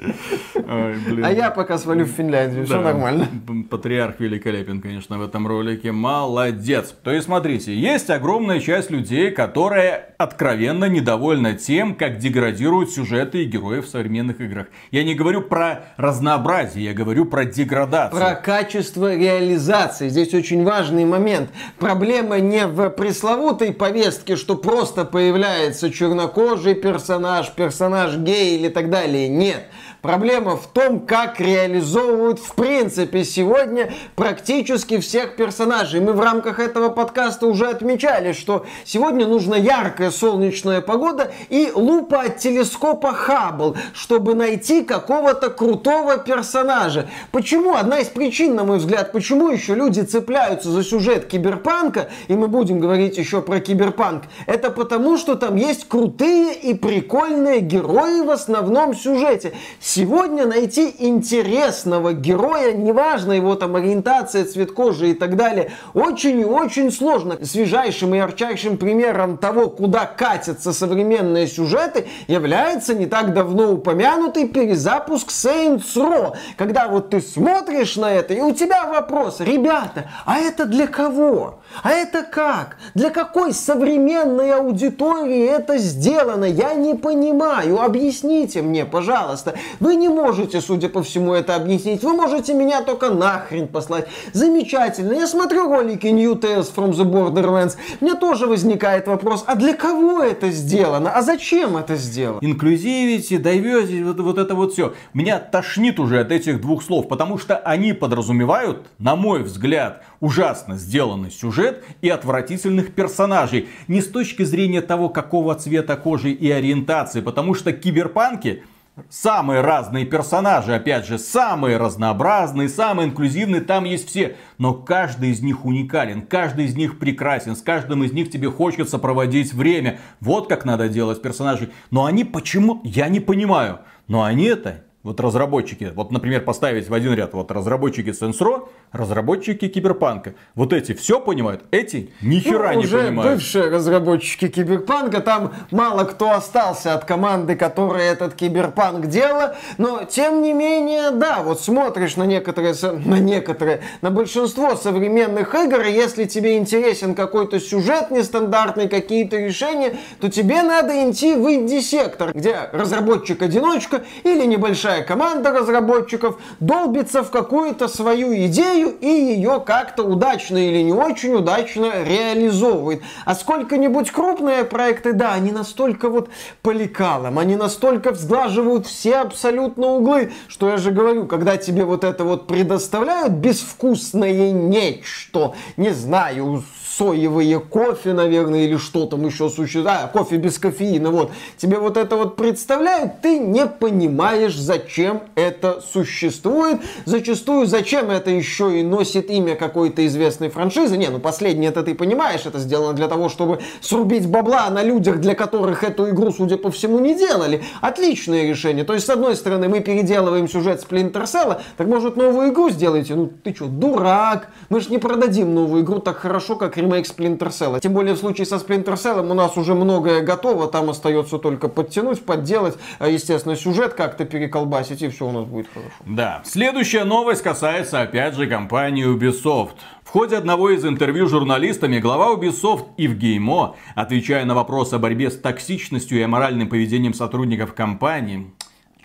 Ой, а я пока свалю в Финляндию, да, все нормально. Патриарх великолепен, конечно, в этом ролике. Молодец. То есть, смотрите, есть огромная часть людей, которая откровенно недовольна тем, как деградируют сюжеты и герои в современных играх. Я не говорю про разнообразие, я говорю про деградацию. Про качество реализации. Здесь очень важный момент. Проблема не в пресловутой повестке, что просто появляется чернокожий персонаж, персонаж гей или так далее. Нет. Проблема в том, как реализовывают в принципе сегодня практически всех персонажей. Мы в рамках этого подкаста уже отмечали, что сегодня нужна яркая солнечная погода и лупа от телескопа Хаббл, чтобы найти какого-то крутого персонажа. Почему? Одна из причин, на мой взгляд, почему еще люди цепляются за сюжет киберпанка, и мы будем говорить еще про киберпанк, это потому, что там есть крутые и прикольные герои в основном сюжете. Сегодня найти интересного героя, неважно его там ориентация, цвет кожи и так далее, очень и очень сложно. Свежайшим и ярчайшим примером того, куда катятся современные сюжеты, является не так давно упомянутый перезапуск Saints Row. Когда вот ты смотришь на это, и у тебя вопрос, ребята, а это для кого? А это как? Для какой современной аудитории это сделано? Я не понимаю. Объясните мне, пожалуйста. Вы не можете, судя по всему, это объяснить. Вы можете меня только нахрен послать. Замечательно. Я смотрю ролики New Tales from the Borderlands. Мне тоже возникает вопрос, а для кого это сделано? А зачем это сделано? Инклюзивити, diversity, вот, вот это вот все. Меня тошнит уже от этих двух слов, потому что они подразумевают, на мой взгляд, ужасно сделанный сюжет и отвратительных персонажей. Не с точки зрения того, какого цвета кожи и ориентации, потому что киберпанки Самые разные персонажи, опять же, самые разнообразные, самые инклюзивные, там есть все. Но каждый из них уникален, каждый из них прекрасен, с каждым из них тебе хочется проводить время. Вот как надо делать персонажей. Но они почему, я не понимаю, но они это вот разработчики, вот, например, поставить в один ряд вот разработчики Saints Row, разработчики Киберпанка. Вот эти все понимают, эти ни хера ну, не уже понимают. бывшие разработчики Киберпанка, там мало кто остался от команды, которая этот Киберпанк делала, но тем не менее, да, вот смотришь на некоторые, на некоторые, на большинство современных игр, и если тебе интересен какой-то сюжет нестандартный, какие-то решения, то тебе надо идти в инди-сектор, где разработчик-одиночка или небольшая большая команда разработчиков долбится в какую-то свою идею и ее как-то удачно или не очень удачно реализовывает. А сколько-нибудь крупные проекты, да, они настолько вот по лекалам, они настолько взглаживают все абсолютно углы, что я же говорю, когда тебе вот это вот предоставляют безвкусное нечто, не знаю, соевые кофе, наверное, или что там еще существует. А, кофе без кофеина, вот. Тебе вот это вот представляют, ты не понимаешь, зачем это существует. Зачастую, зачем это еще и носит имя какой-то известной франшизы. Не, ну последнее это ты понимаешь, это сделано для того, чтобы срубить бабла на людях, для которых эту игру, судя по всему, не делали. Отличное решение. То есть, с одной стороны, мы переделываем сюжет Splinter Cell, так может новую игру сделайте? Ну ты что, дурак? Мы же не продадим новую игру так хорошо, как ремейк Splinter Cell. Тем более в случае со Splinter Cell у нас уже многое готово, там остается только подтянуть, подделать, а, естественно, сюжет как-то переколбасить, и все у нас будет хорошо. Да. Следующая новость касается, опять же, компании Ubisoft. В ходе одного из интервью с журналистами глава Ubisoft Ив Геймо, отвечая на вопрос о борьбе с токсичностью и аморальным поведением сотрудников компании,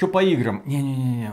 что по играм? Не-не-не,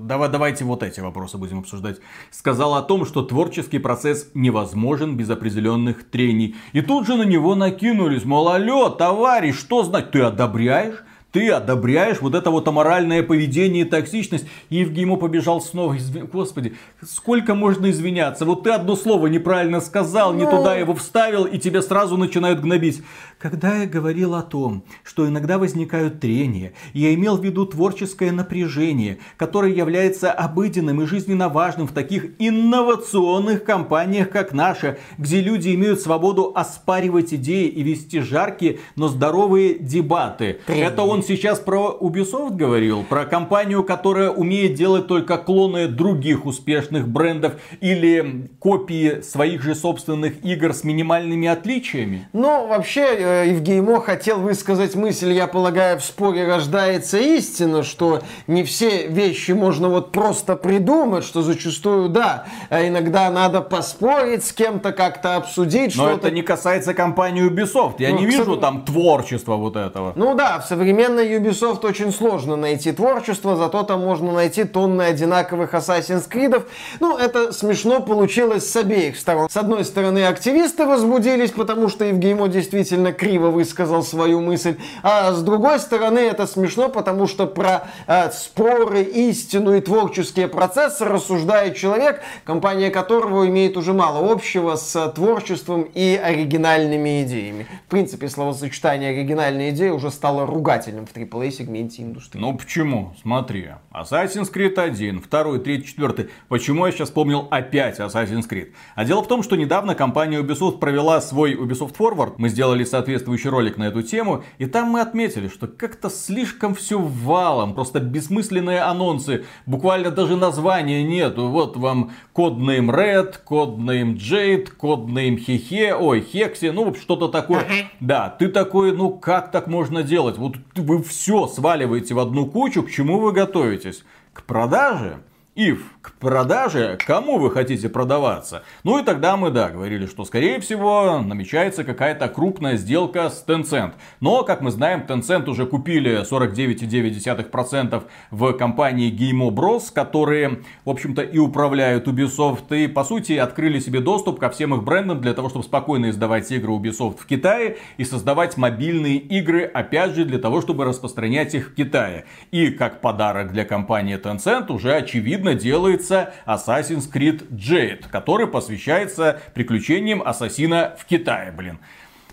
давай, давайте вот эти вопросы будем обсуждать. Сказал о том, что творческий процесс невозможен без определенных трений. И тут же на него накинулись, мол, алло, товарищ, что знать, ты одобряешь? Ты одобряешь вот это вот аморальное поведение и токсичность. И Евгений побежал снова. Изв... Господи, сколько можно извиняться? Вот ты одно слово неправильно сказал, не ну. туда его вставил, и тебя сразу начинают гнобить. Когда я говорил о том, что иногда возникают трения, я имел в виду творческое напряжение, которое является обыденным и жизненно важным в таких инновационных компаниях, как наша, где люди имеют свободу оспаривать идеи и вести жаркие, но здоровые дебаты. Трения. Это он сейчас про Ubisoft говорил, про компанию, которая умеет делать только клоны других успешных брендов или копии своих же собственных игр с минимальными отличиями? Ну, вообще, Э, Евгеймо хотел высказать мысль, я полагаю, в споре рождается истина, что не все вещи можно вот просто придумать, что зачастую, да, а иногда надо поспорить с кем-то, как-то обсудить Но это не касается компании Ubisoft. Я ну, не вижу сов... там творчества вот этого. Ну да, в современной Ubisoft очень сложно найти творчество, зато там можно найти тонны одинаковых Assassin's Creed. Ну, это смешно получилось с обеих сторон. С одной стороны, активисты возбудились, потому что Евгеймо действительно криво высказал свою мысль. А с другой стороны, это смешно, потому что про э, споры, истину и творческие процессы рассуждает человек, компания которого имеет уже мало общего с творчеством и оригинальными идеями. В принципе, словосочетание оригинальная идея уже стало ругательным в AAA сегменте индустрии. Ну почему? Смотри. Assassin's Creed 1, 2, 3, 4. Почему я сейчас вспомнил опять Assassin's Creed? А дело в том, что недавно компания Ubisoft провела свой Ubisoft Forward. Мы сделали соответствующий ролик на эту тему, и там мы отметили, что как-то слишком все валом, просто бессмысленные анонсы, буквально даже названия нету. Вот вам коднейм Red, коднейм Jade, коднейм Хехе, ой, Хекси, ну что-то такое. Да, ты такой, ну как так можно делать? Вот вы все сваливаете в одну кучу, к чему вы готовитесь? К продаже? If к продаже, кому вы хотите продаваться? Ну и тогда мы, да, говорили, что скорее всего намечается какая-то крупная сделка с Tencent. Но, как мы знаем, Tencent уже купили 49,9% в компании Game Bros, которые, в общем-то, и управляют Ubisoft. И, по сути, открыли себе доступ ко всем их брендам для того, чтобы спокойно издавать игры Ubisoft в Китае и создавать мобильные игры, опять же, для того, чтобы распространять их в Китае. И, как подарок для компании Tencent, уже очевидно очевидно, делается Assassin's Creed Jade, который посвящается приключениям ассасина в Китае, блин.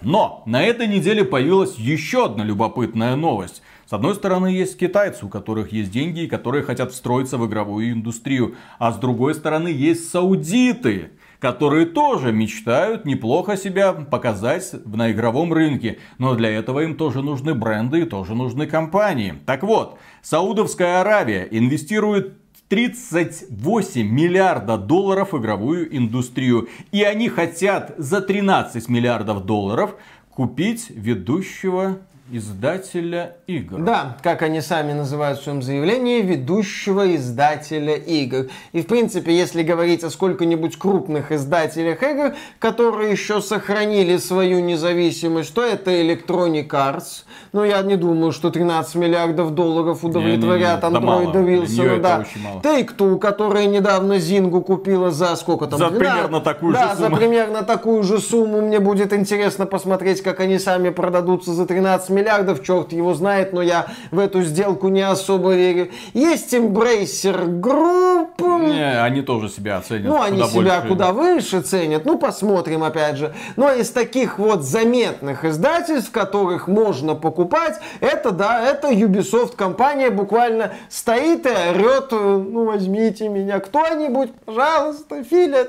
Но на этой неделе появилась еще одна любопытная новость. С одной стороны, есть китайцы, у которых есть деньги и которые хотят встроиться в игровую индустрию. А с другой стороны, есть саудиты, которые тоже мечтают неплохо себя показать на игровом рынке. Но для этого им тоже нужны бренды и тоже нужны компании. Так вот, Саудовская Аравия инвестирует 38 миллиарда долларов игровую индустрию. И они хотят за 13 миллиардов долларов купить ведущего издателя игр. Да, как они сами называют в своем заявлении, ведущего издателя игр. И, в принципе, если говорить о сколько-нибудь крупных издателях игр, которые еще сохранили свою независимость, то это Electronic Arts. Но я не думаю, что 13 миллиардов долларов удовлетворят. Андроида Вилсона. Да. Take-Two, которая недавно Зингу купила за сколько там? За 12? примерно такую да, же сумму. за примерно такую же сумму. Мне будет интересно посмотреть, как они сами продадутся за 13 миллиардов, черт его знает, но я в эту сделку не особо верю. Есть Embracer Group. Не, они тоже себя оценят. Ну, они себя больше. куда выше ценят. Ну, посмотрим опять же. Но из таких вот заметных издательств, которых можно покупать, это, да, это Ubisoft компания буквально стоит и орет, ну, возьмите меня кто-нибудь, пожалуйста, Филя,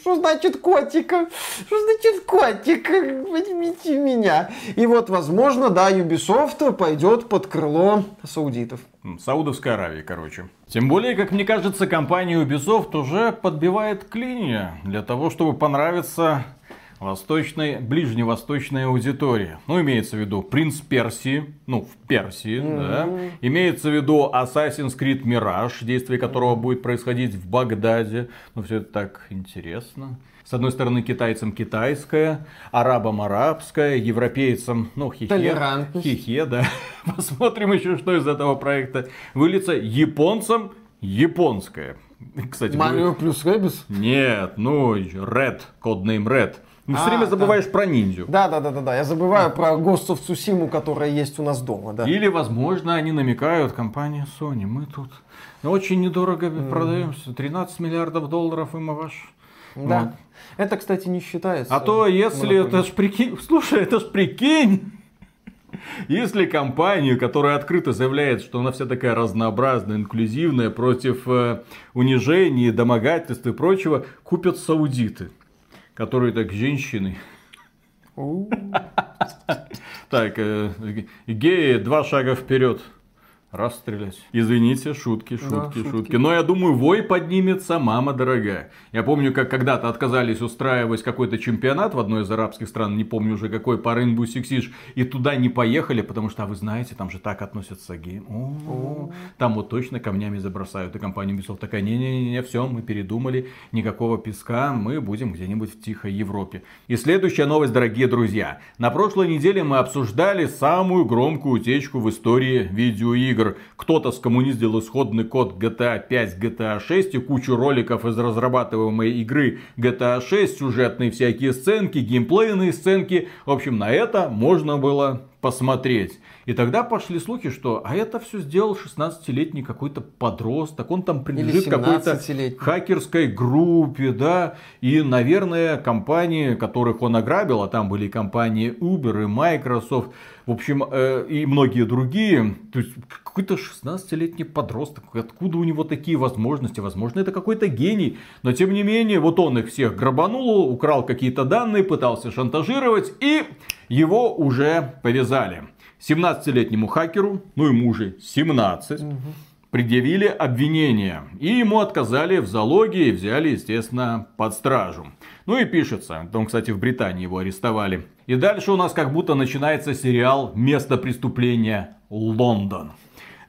что значит котика? Что значит котика? Возьмите меня. И вот, возможно, да, Ubisoft пойдет под крыло саудитов. Саудовской Аравии, короче. Тем более, как мне кажется, компания Ubisoft уже подбивает клинья для того, чтобы понравиться восточной, ближневосточной аудитории. Ну, имеется в виду Принц Персии, ну, в Персии, mm-hmm. да. Имеется в виду Assassin's Creed Mirage, действие которого будет происходить в Багдаде. Ну, все это так интересно. С одной стороны, китайцам китайское, арабам арабское, европейцам, ну, хихе. Хихе, да. Посмотрим еще, что из этого проекта выльется. Японцам японское. Кстати, Марио плюс Рэббис? Нет, ну, Red, коднейм Red. Ну, все время забываешь да. про ниндзю. Да, да, да, да, да. Я забываю да. про of Tsushima, которая есть у нас дома, да. Или, возможно, они намекают, компания Sony, мы тут очень недорого mm. продаемся. 13 миллиардов долларов и мы ваш Да. Вот. Это, кстати, не считается. А то если это ж прикинь, слушай, это ж прикинь, если компанию, которая открыто заявляет, что она вся такая разнообразная, инклюзивная, против э, унижений, домогательств и прочего, купят саудиты, которые так женщины. Так, э, геи два шага вперед расстрелять. Извините, шутки, шутки, да, шутки, шутки. Но я думаю, вой поднимется, мама дорогая. Я помню, как когда-то отказались устраивать какой-то чемпионат в одной из арабских стран, не помню уже какой, по Rainbow Six Siege, и туда не поехали, потому что, а вы знаете, там же так относятся к геям. Там вот точно камнями забросают. И компания Ubisoft такая, не-не-не, все, мы передумали, никакого песка, мы будем где-нибудь в тихой Европе. И следующая новость, дорогие друзья. На прошлой неделе мы обсуждали самую громкую утечку в истории видеоигр игр. Кто-то скоммуниздил исходный код GTA 5, GTA 6 и кучу роликов из разрабатываемой игры GTA 6, сюжетные всякие сценки, геймплейные сценки. В общем, на это можно было посмотреть. И тогда пошли слухи, что а это все сделал 16-летний какой-то подросток, он там принадлежит какой-то хакерской группе, да, и, наверное, компании, которых он ограбил, а там были компании Uber и Microsoft, в общем, э, и многие другие, то есть какой-то 16-летний подросток, откуда у него такие возможности, возможно, это какой-то гений, но тем не менее, вот он их всех грабанул, украл какие-то данные, пытался шантажировать, и его уже повязали. 17-летнему хакеру, ну ему уже 17, угу. предъявили обвинения. И ему отказали в залоге и взяли, естественно, под стражу. Ну и пишется, он, кстати, в Британии его арестовали. И дальше у нас как будто начинается сериал «Место преступления Лондон».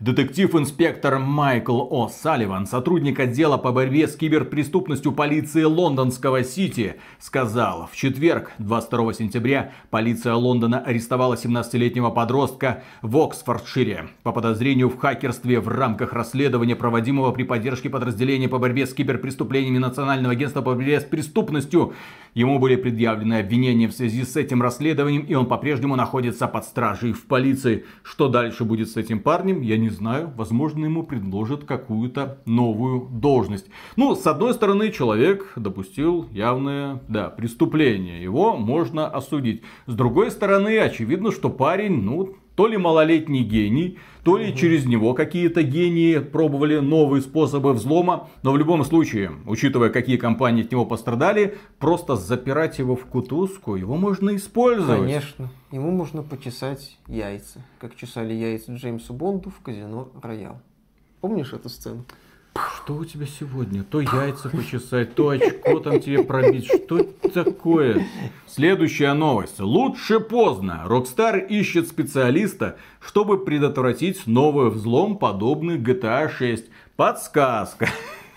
Детектив-инспектор Майкл О. Салливан, сотрудник отдела по борьбе с киберпреступностью полиции лондонского Сити, сказал, в четверг, 22 сентября, полиция Лондона арестовала 17-летнего подростка в Оксфордшире по подозрению в хакерстве в рамках расследования, проводимого при поддержке подразделения по борьбе с киберпреступлениями Национального агентства по борьбе с преступностью. Ему были предъявлены обвинения в связи с этим расследованием, и он по-прежнему находится под стражей в полиции. Что дальше будет с этим парнем, я не знаю. Возможно, ему предложат какую-то новую должность. Ну, с одной стороны, человек допустил явное, да, преступление. Его можно осудить. С другой стороны, очевидно, что парень, ну, то ли малолетний гений, то ли угу. через него какие-то гении пробовали новые способы взлома. Но в любом случае, учитывая, какие компании от него пострадали, просто запирать его в кутузку, его можно использовать. Конечно. Ему можно почесать яйца, как чесали яйца Джеймсу Бонду в казино Роял. Помнишь эту сцену? Что у тебя сегодня? То яйца почесать, то очко там тебе пробить. Что это такое? Следующая новость. Лучше поздно. Rockstar ищет специалиста, чтобы предотвратить новый взлом, подобный GTA 6. Подсказка.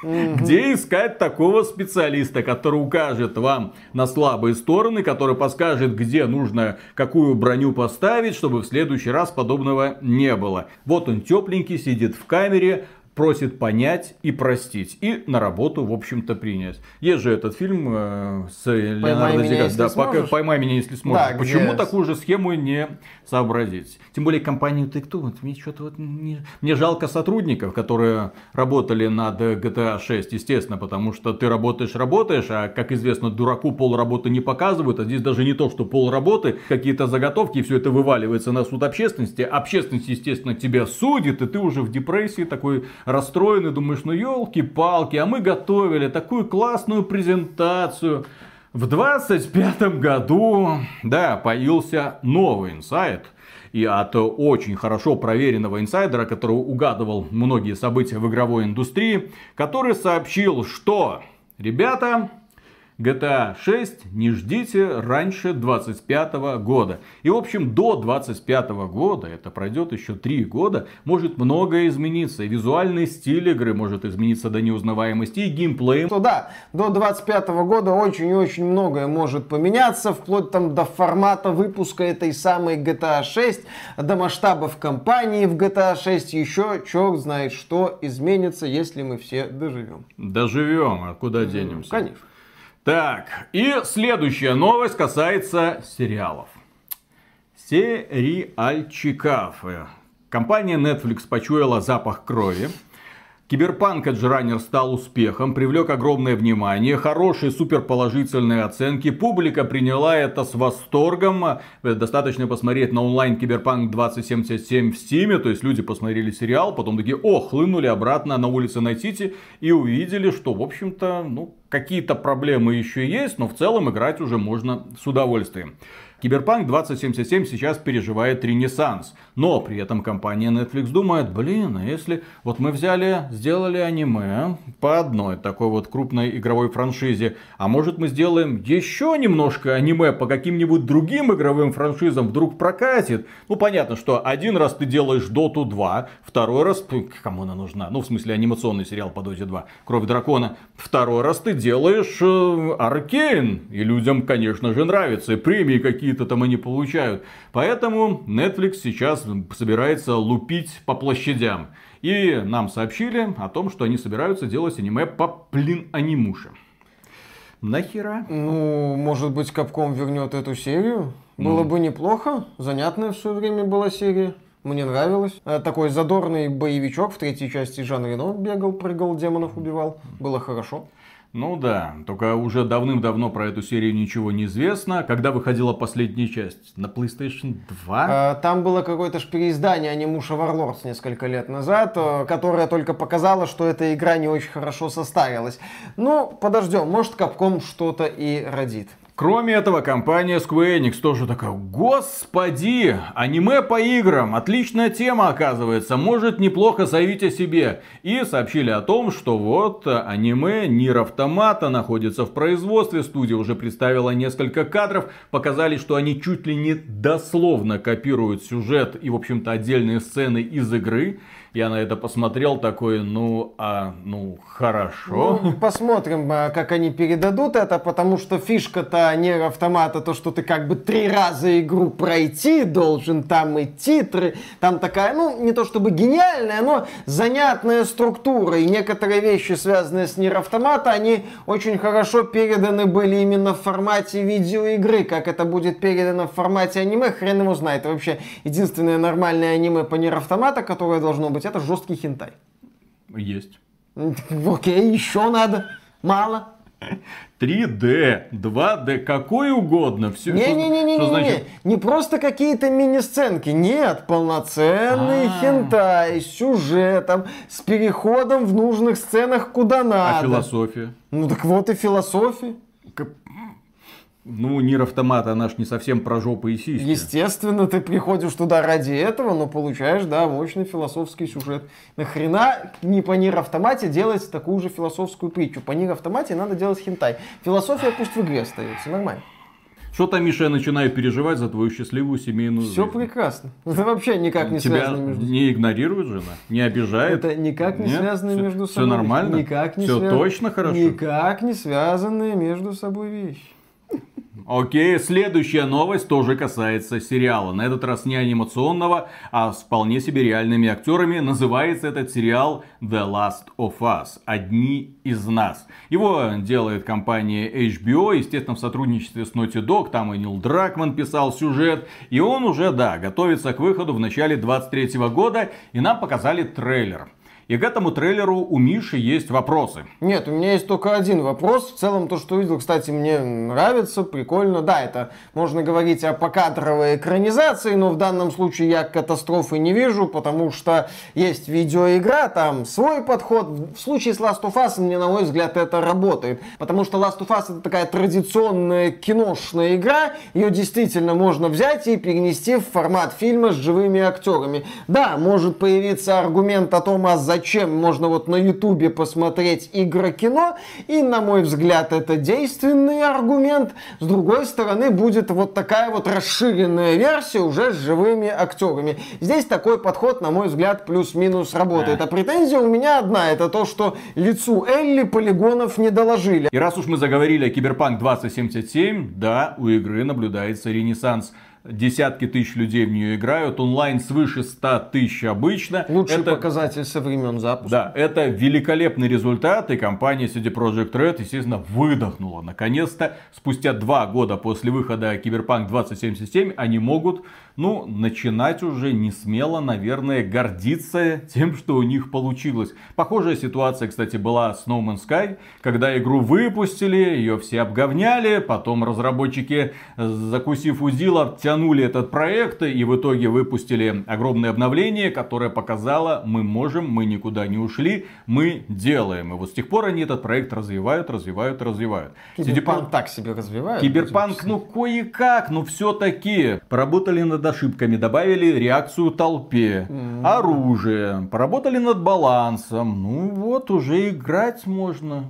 Где искать такого специалиста, который укажет вам на слабые стороны, который подскажет, где нужно какую броню поставить, чтобы в следующий раз подобного не было. Вот он тепленький, сидит в камере, просит понять и простить. И на работу, в общем-то, принять. Есть же этот фильм э, с Леонардо Ди Да, пока, «Поймай меня, если сможешь». Да, Почему где... такую же схему не сообразить? Тем более компанию ты кто? Вот, мне, что-то вот не... мне жалко сотрудников, которые работали над GTA 6, естественно, потому что ты работаешь, работаешь, а, как известно, дураку пол работы не показывают, а здесь даже не то, что пол работы, какие-то заготовки, и все это вываливается на суд общественности. Общественность, естественно, тебя судит, и ты уже в депрессии такой расстроенный, думаешь, ну елки-палки, а мы готовили такую классную презентацию. В 25 году, да, появился новый инсайт. И от очень хорошо проверенного инсайдера, который угадывал многие события в игровой индустрии, который сообщил, что, ребята, GTA 6 не ждите раньше 25 года. И в общем до 25 года, это пройдет еще 3 года, может многое измениться. И визуальный стиль игры может измениться до неузнаваемости, и геймплей. То да, до 25 года очень и очень многое может поменяться, вплоть там до формата выпуска этой самой GTA 6, до масштабов компании в GTA 6, еще черт знает что изменится, если мы все доживем. Доживем, а куда денемся? Конечно. Так, и следующая новость касается сериалов. Сериальчиков. Компания Netflix почуяла запах крови. Киберпанк Edge стал успехом, привлек огромное внимание, хорошие суперположительные оценки, публика приняла это с восторгом. Достаточно посмотреть на онлайн Киберпанк 2077 в Стиме, то есть люди посмотрели сериал, потом такие, о, хлынули обратно на улицы Найт-Сити и увидели, что, в общем-то, ну, какие-то проблемы еще есть, но в целом играть уже можно с удовольствием. Киберпанк 2077 сейчас переживает ренессанс. Но при этом компания Netflix думает, блин, а если вот мы взяли, сделали аниме по одной такой вот крупной игровой франшизе, а может мы сделаем еще немножко аниме по каким-нибудь другим игровым франшизам, вдруг прокатит? Ну понятно, что один раз ты делаешь Доту 2, второй раз, кому она нужна? Ну в смысле анимационный сериал по Доте 2, Кровь Дракона. Второй раз ты делаешь э, Аркейн, и людям, конечно же, нравится, и премии какие-то там они получают. Поэтому Netflix сейчас собирается лупить по площадям. И нам сообщили о том, что они собираются делать аниме по плин анимуше. Нахера? Ну, может быть, Капком вернет эту серию? Было mm. бы неплохо. Занятная в свое время была серия. Мне нравилось. Э, такой задорный боевичок в третьей части Жан Рено бегал, прыгал, демонов убивал. Было хорошо. Ну да, только уже давным-давно про эту серию ничего не известно. Когда выходила последняя часть? На PlayStation 2? А, там было какое-то ж переиздание анимуша Warlords несколько лет назад, э, которое только показало, что эта игра не очень хорошо состарилась. Ну, подождем, может Capcom что-то и родит. Кроме этого, компания Square Enix тоже такая, господи, аниме по играм, отличная тема оказывается, может неплохо заявить о себе. И сообщили о том, что вот аниме Нир Автомата находится в производстве, студия уже представила несколько кадров, показали, что они чуть ли не дословно копируют сюжет и, в общем-то, отдельные сцены из игры. Я на это посмотрел такой, ну, а, ну, хорошо. Ну, посмотрим, а, как они передадут это, потому что фишка-то не автомата, то, что ты как бы три раза игру пройти должен, там и титры, там такая, ну, не то чтобы гениальная, но занятная структура, и некоторые вещи, связанные с Нир Автомата, они очень хорошо переданы были именно в формате видеоигры, как это будет передано в формате аниме, хрен его знает. вообще единственное нормальное аниме по Нир Автомата, которое должно быть это жесткий хентай. Есть. Окей, еще надо. Мало. 3D, 2D, какой угодно. Все, Не-не-не-не, не, значит... не просто какие-то мини-сценки. Нет, полноценный А-а-а. хентай с сюжетом, с переходом в нужных сценах куда надо. А философия? Ну так вот и философия. Ну, Нир Автомат, она ж не совсем про жопу и сиськи. Естественно, ты приходишь туда ради этого, но получаешь, да, мощный философский сюжет. Нахрена не по Нир Автомате делать такую же философскую притчу? По Нир Автомате надо делать хентай. Философия пусть в игре остается, нормально. Что-то, Миша, я начинаю переживать за твою счастливую семейную Все жизнь. прекрасно. Это вообще никак не Тебя связано между не игнорирует жена? Не обижает? Это никак не Нет? связанные все, между Все собой нормально? Никак не Все связ... точно хорошо? Никак не связанные между собой вещи. Окей, следующая новость тоже касается сериала. На этот раз не анимационного, а с вполне себе реальными актерами. Называется этот сериал The Last of Us. Одни из нас. Его делает компания HBO, естественно, в сотрудничестве с Naughty Dog. Там и Нил Дракман писал сюжет. И он уже, да, готовится к выходу в начале 23 года. И нам показали трейлер. И к этому трейлеру у Миши есть вопросы. Нет, у меня есть только один вопрос. В целом, то, что увидел, кстати, мне нравится, прикольно. Да, это можно говорить о покадровой экранизации, но в данном случае я катастрофы не вижу, потому что есть видеоигра, там свой подход. В случае с Last of Us, мне, на мой взгляд, это работает. Потому что Last of Us это такая традиционная киношная игра. Ее действительно можно взять и перенести в формат фильма с живыми актерами. Да, может появиться аргумент о том, а зачем можно вот на ютубе посмотреть игрокино, и на мой взгляд это действенный аргумент. С другой стороны будет вот такая вот расширенная версия уже с живыми актерами. Здесь такой подход, на мой взгляд, плюс-минус работает. А претензия у меня одна, это то, что лицу Элли полигонов не доложили. И раз уж мы заговорили о Киберпанк 2077, да, у игры наблюдается ренессанс Десятки тысяч людей в нее играют. Онлайн свыше 100 тысяч обычно. Лучший это, показатель со времен запуска. Да, это великолепный результат. И компания CD Projekt Red, естественно, выдохнула. Наконец-то, спустя два года после выхода Cyberpunk 2077, они могут ну, начинать уже несмело, наверное, гордиться тем, что у них получилось. Похожая ситуация, кстати, была с No Man's Sky, когда игру выпустили, ее все обговняли, потом разработчики, закусив удила, тянули этот проект и в итоге выпустили огромное обновление, которое показало, мы можем, мы никуда не ушли, мы делаем. И вот с тех пор они этот проект развивают, развивают, развивают. Киберпанк так себе развивают. Киберпанк, ну кое-как, но все-таки поработали над ошибками, добавили реакцию толпы, mm-hmm. оружие, поработали над балансом. Ну вот, уже играть можно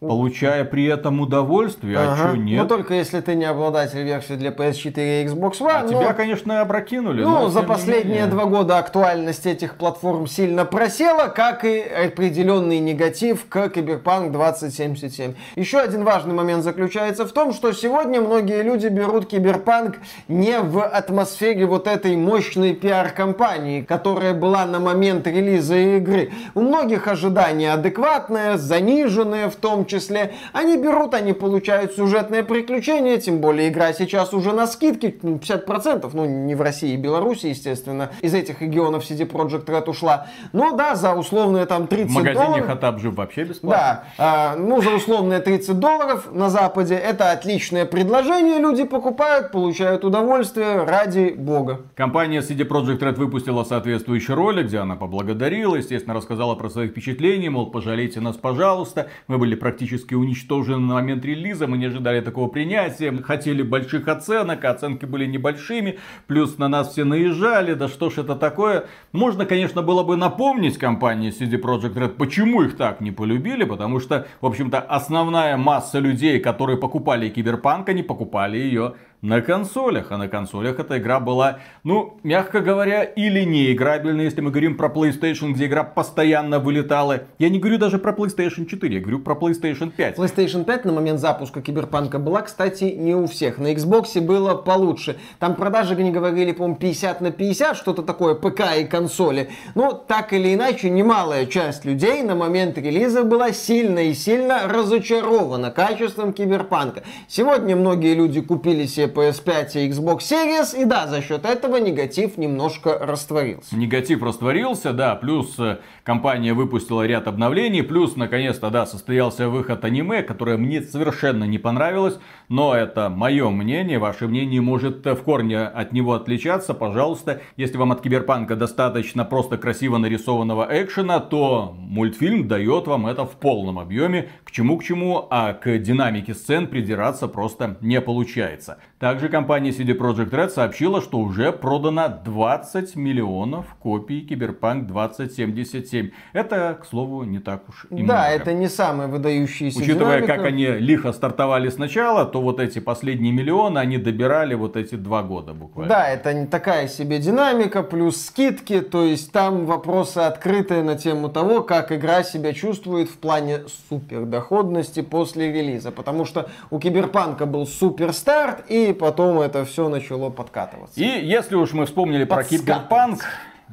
получая при этом удовольствие, а ага. а что нет? Ну, только если ты не обладатель версии для PS4 и Xbox One. А но... тебя, конечно, опрокинули. Ну, за последние два года актуальность этих платформ сильно просела, как и определенный негатив к Cyberpunk 2077. Еще один важный момент заключается в том, что сегодня многие люди берут Cyberpunk не в атмосфере вот этой мощной пиар-компании, которая была на момент релиза игры. У многих ожидания адекватные, заниженные в том числе. Они берут, они получают сюжетное приключение, тем более игра сейчас уже на скидке, 50%, ну не в России и Беларуси, естественно, из этих регионов CD Projekt Red ушла. Но да, за условные там 30 долларов. В магазине Хатаб же вообще бесплатно. Да, э, ну за условные 30 долларов на Западе это отличное предложение, люди покупают, получают удовольствие ради бога. Компания CD Projekt Red выпустила соответствующий ролик, где она поблагодарила, естественно, рассказала про свои впечатления, мол, пожалейте нас, пожалуйста, мы были практически практически уничтожены на момент релиза, мы не ожидали такого принятия, мы хотели больших оценок, а оценки были небольшими, плюс на нас все наезжали, да что ж это такое. Можно, конечно, было бы напомнить компании CD Projekt Red, почему их так не полюбили, потому что, в общем-то, основная масса людей, которые покупали Киберпанк, они покупали ее на консолях. А на консолях эта игра была, ну, мягко говоря, или не играбельна, если мы говорим про PlayStation, где игра постоянно вылетала. Я не говорю даже про PlayStation 4, я говорю про PlayStation 5. PlayStation 5 на момент запуска Киберпанка была, кстати, не у всех. На Xbox было получше. Там продажи, не говорили, по-моему, 50 на 50, что-то такое, ПК и консоли. Но так или иначе, немалая часть людей на момент релиза была сильно и сильно разочарована качеством Киберпанка. Сегодня многие люди купили себе PS5 и Xbox Series, и да, за счет этого негатив немножко растворился. Негатив растворился, да, плюс э, компания выпустила ряд обновлений, плюс, наконец-то, да, состоялся выход аниме, которое мне совершенно не понравилось, но это мое мнение, ваше мнение может в корне от него отличаться, пожалуйста, если вам от Киберпанка достаточно просто красиво нарисованного экшена, то мультфильм дает вам это в полном объеме, к чему к чему, а к динамике сцен придираться просто не получается. Также компания CD Projekt Red сообщила, что уже продано 20 миллионов копий Cyberpunk 2077. Это, к слову, не так уж и да, много. Да, это не самая выдающаяся Учитывая, динамика. как они лихо стартовали сначала, то вот эти последние миллионы они добирали вот эти два года буквально. Да, это не такая себе динамика, плюс скидки, то есть там вопросы открытые на тему того, как игра себя чувствует в плане супердоходности после релиза. Потому что у Киберпанка был супер старт, и потом это все начало подкатываться. И если уж мы вспомнили про киберпанк,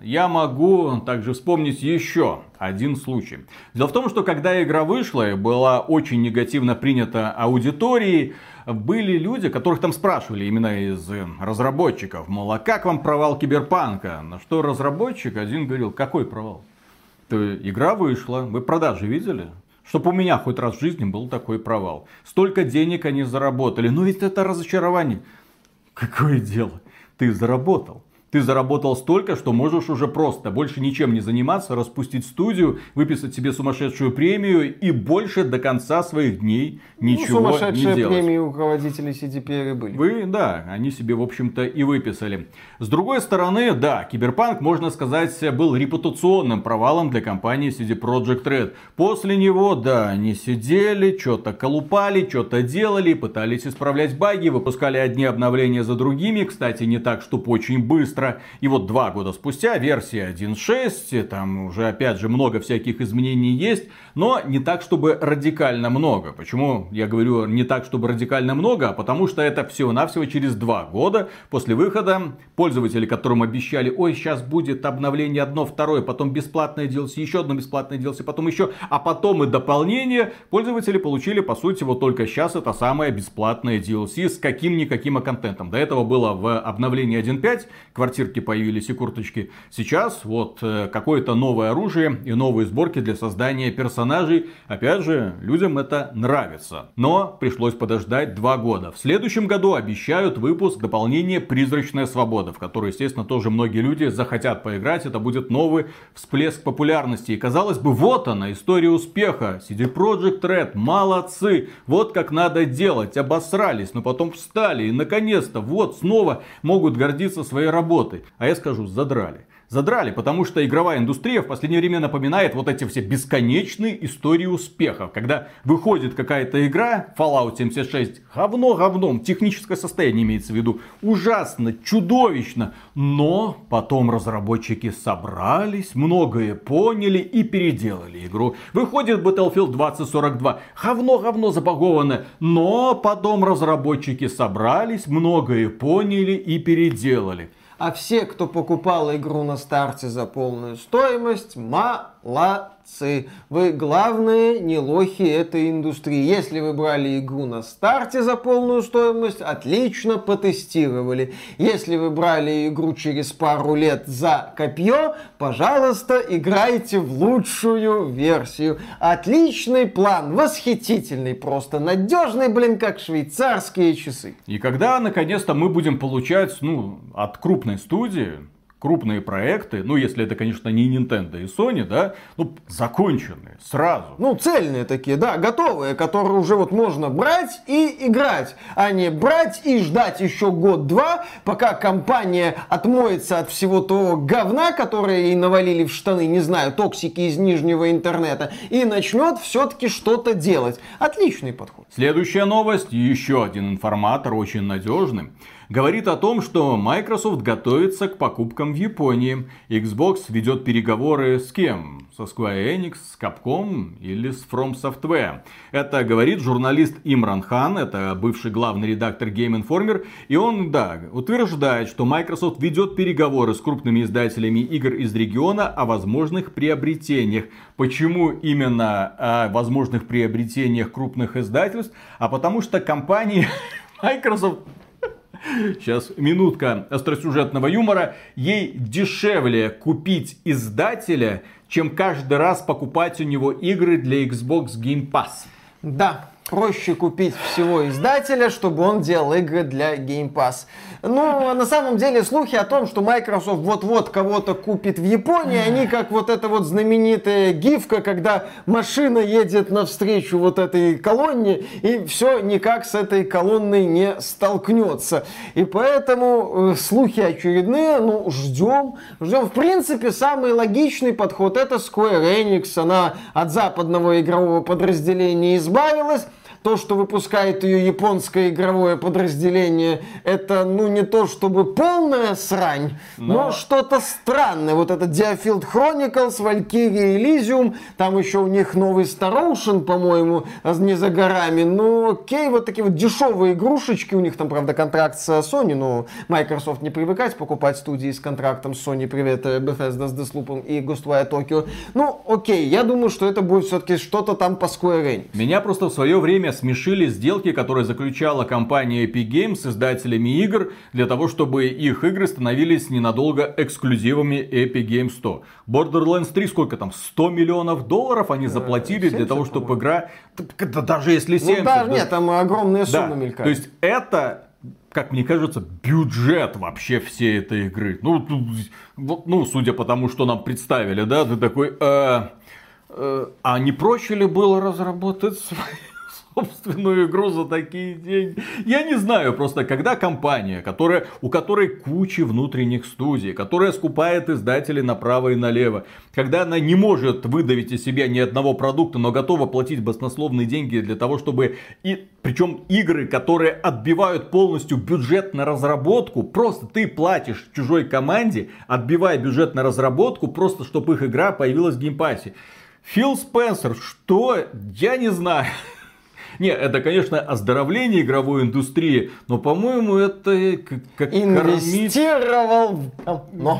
я могу также вспомнить еще один случай. Дело в том, что когда игра вышла и была очень негативно принята аудиторией, были люди, которых там спрашивали именно из разработчиков, мол, а как вам провал киберпанка? На что разработчик один говорил, какой провал? То игра вышла, вы продажи видели? Чтобы у меня хоть раз в жизни был такой провал. Столько денег они заработали. Но ведь это разочарование. Какое дело? Ты заработал. Ты заработал столько, что можешь уже просто больше ничем не заниматься, распустить студию, выписать себе сумасшедшую премию и больше до конца своих дней ну, ничего ну, не делать. премии у руководителей CDPR были. Вы, да, они себе, в общем-то, и выписали. С другой стороны, да, Киберпанк, можно сказать, был репутационным провалом для компании CD Projekt Red. После него, да, они сидели, что-то колупали, что-то делали, пытались исправлять баги, выпускали одни обновления за другими, кстати, не так, чтобы очень быстро быстро. И вот два года спустя версия 1.6, там уже опять же много всяких изменений есть, но не так, чтобы радикально много. Почему я говорю не так, чтобы радикально много? Потому что это всего-навсего через два года после выхода пользователи, которым обещали, ой, сейчас будет обновление одно, второе, потом бесплатное DLC, еще одно бесплатное DLC, потом еще, а потом и дополнение, пользователи получили, по сути, вот только сейчас это самое бесплатное DLC с каким-никаким контентом. До этого было в обновлении 1.5, квартирки появились и курточки. Сейчас вот э, какое-то новое оружие и новые сборки для создания персонажей. Опять же, людям это нравится. Но пришлось подождать два года. В следующем году обещают выпуск дополнения «Призрачная свобода», в которой, естественно, тоже многие люди захотят поиграть. Это будет новый всплеск популярности. И казалось бы, вот она, история успеха. CD Projekt Red, молодцы. Вот как надо делать. Обосрались, но потом встали. И наконец-то, вот снова могут гордиться своей работой. А я скажу, задрали задрали, потому что игровая индустрия в последнее время напоминает вот эти все бесконечные истории успехов. Когда выходит какая-то игра, Fallout 76, говно говном, техническое состояние имеется в виду, ужасно, чудовищно, но потом разработчики собрались, многое поняли и переделали игру. Выходит Battlefield 2042, говно-говно забагованное, но потом разработчики собрались, многое поняли и переделали. А все, кто покупал игру на старте за полную стоимость, молодцы молодцы. Вы главные не лохи этой индустрии. Если вы брали игру на старте за полную стоимость, отлично потестировали. Если вы брали игру через пару лет за копье, пожалуйста, играйте в лучшую версию. Отличный план, восхитительный, просто надежный, блин, как швейцарские часы. И когда наконец-то мы будем получать, ну, от крупной студии, крупные проекты, ну, если это, конечно, не Nintendo и Sony, да, ну, законченные сразу. Ну, цельные такие, да, готовые, которые уже вот можно брать и играть, а не брать и ждать еще год-два, пока компания отмоется от всего того говна, которое ей навалили в штаны, не знаю, токсики из нижнего интернета, и начнет все-таки что-то делать. Отличный подход. Следующая новость, еще один информатор, очень надежный говорит о том, что Microsoft готовится к покупкам в Японии. Xbox ведет переговоры с кем? Со Square Enix, с Capcom или с From Software? Это говорит журналист Имран Хан, это бывший главный редактор Game Informer, и он, да, утверждает, что Microsoft ведет переговоры с крупными издателями игр из региона о возможных приобретениях. Почему именно о возможных приобретениях крупных издательств? А потому что компании Microsoft Сейчас минутка остросюжетного юмора. Ей дешевле купить издателя, чем каждый раз покупать у него игры для Xbox Game Pass. Да, проще купить всего издателя, чтобы он делал игры для Game Pass. Ну, а на самом деле слухи о том, что Microsoft вот-вот кого-то купит в Японии, они как вот эта вот знаменитая гифка, когда машина едет навстречу вот этой колонне, и все никак с этой колонной не столкнется. И поэтому э, слухи очередные, ну, ждем, ждем. В принципе, самый логичный подход это Square Enix, она от западного игрового подразделения избавилась, то, что выпускает ее японское игровое подразделение, это, ну, не то чтобы полная срань, но, но что-то странное. Вот это Diafield Chronicles, Valkyrie Elysium, там еще у них новый Star Ocean, по-моему, не за горами. Ну, окей, вот такие вот дешевые игрушечки, у них там, правда, контракт с Sony, но Microsoft не привыкать покупать студии с контрактом с Sony, привет, э, Bethesda с Deathloop и Ghostwire Tokyo. Ну, окей, я думаю, что это будет все-таки что-то там по Square Enix. Меня просто в свое время смешили сделки, которые заключала компания Epic Games с издателями игр, для того, чтобы их игры становились ненадолго эксклюзивами Epic Games 100. Borderlands 3 сколько там? 100 миллионов долларов они заплатили 70, для того, чтобы игра... Даже если 70... Ну, да, да, нет, там огромные суммы да. мелькают. То есть это как мне кажется, бюджет вообще всей этой игры. Ну, ну, судя по тому, что нам представили, да, ты такой, э, э, а не проще ли было разработать собственную игру за такие деньги. Я не знаю, просто когда компания, которая, у которой куча внутренних студий, которая скупает издателей направо и налево, когда она не может выдавить из себя ни одного продукта, но готова платить баснословные деньги для того, чтобы и причем игры, которые отбивают полностью бюджет на разработку, просто ты платишь чужой команде, отбивая бюджет на разработку, просто чтобы их игра появилась в геймпассе. Фил Спенсер, что? Я не знаю. Не, это, конечно, оздоровление игровой индустрии, но, по-моему, это как Инвестировал в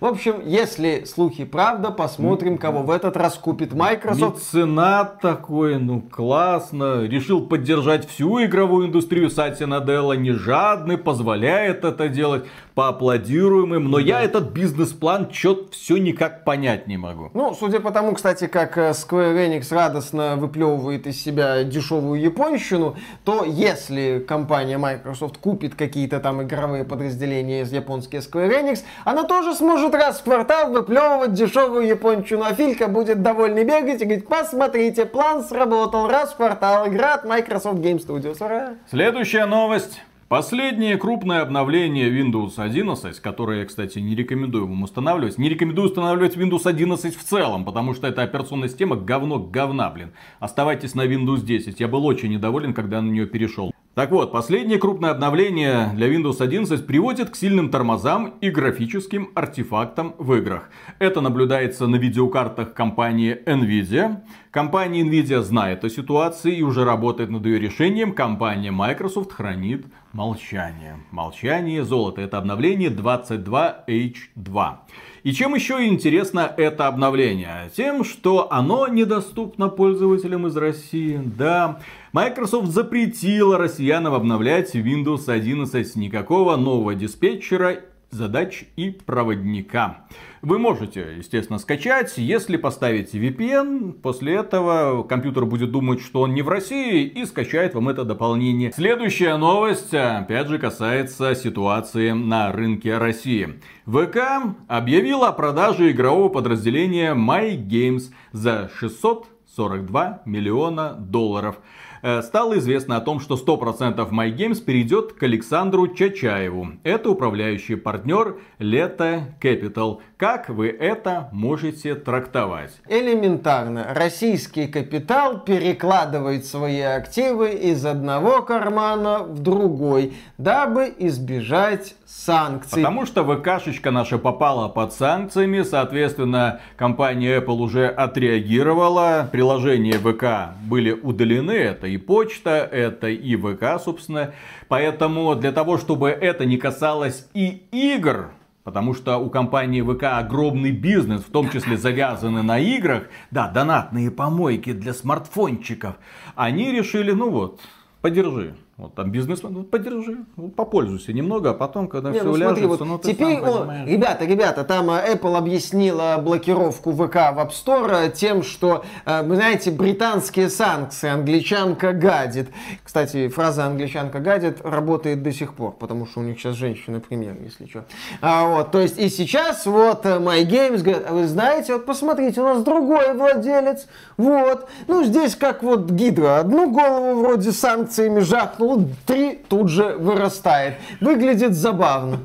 В общем, если слухи правда, посмотрим, кого в этот раз купит Microsoft. Меценат такой, ну классно. Решил поддержать всю игровую индустрию Сати Наделла. Не жадный, позволяет это делать поаплодируем им, но да. я этот бизнес-план что-то все никак понять не могу. Ну, судя по тому, кстати, как э, Square Enix радостно выплевывает из себя дешевую японщину, то если компания Microsoft купит какие-то там игровые подразделения из японские Square Enix, она тоже сможет раз в квартал выплевывать дешевую японщину, а Филька будет довольный бегать и говорить, посмотрите, план сработал, раз в квартал игра от Microsoft Game Studios. Ура! Следующая новость. Последнее крупное обновление Windows 11, которое я, кстати, не рекомендую вам устанавливать. Не рекомендую устанавливать Windows 11 в целом, потому что эта операционная система говно говна, блин. Оставайтесь на Windows 10. Я был очень недоволен, когда на нее перешел. Так вот, последнее крупное обновление для Windows 11 приводит к сильным тормозам и графическим артефактам в играх. Это наблюдается на видеокартах компании Nvidia. Компания Nvidia знает о ситуации и уже работает над ее решением. Компания Microsoft хранит молчание. Молчание золото. Это обновление 22H2. И чем еще интересно это обновление? Тем, что оно недоступно пользователям из России. Да, Microsoft запретила россиянам обновлять Windows 11. Никакого нового диспетчера задач и проводника. Вы можете, естественно, скачать, если поставите VPN, после этого компьютер будет думать, что он не в России и скачает вам это дополнение. Следующая новость, опять же, касается ситуации на рынке России. ВК объявила о продаже игрового подразделения MyGames за 642 миллиона долларов. Э, стало известно о том, что 100% MyGames перейдет к Александру Чачаеву. Это управляющий партнер Лето Capital. Как вы это можете трактовать? Элементарно. Российский капитал перекладывает свои активы из одного кармана в другой, дабы избежать санкций. Потому что ВКшечка наша попала под санкциями, соответственно, компания Apple уже отреагировала, приложения ВК были удалены, это и почта, это и ВК, собственно. Поэтому для того, чтобы это не касалось и игр, Потому что у компании ВК огромный бизнес, в том числе завязанный на играх. Да, донатные помойки для смартфончиков. Они решили, ну вот, подержи. Вот там бизнесмен, ну, подержи, ну, попользуйся немного, а потом, когда Не, все ну, уляжется, вот ну ты теперь, сам о, ребята, ребята, там э, Apple объяснила блокировку ВК в App Store тем, что, э, вы знаете, британские санкции, англичанка гадит. Кстати, фраза англичанка гадит работает до сих пор, потому что у них сейчас женщины премьер, если что. А, вот, то есть и сейчас вот э, My Games говорит, а вы знаете, вот посмотрите, у нас другой владелец, вот. Ну, здесь как вот Гидра, одну голову вроде санкциями жахнул, три тут же вырастает. Выглядит забавно.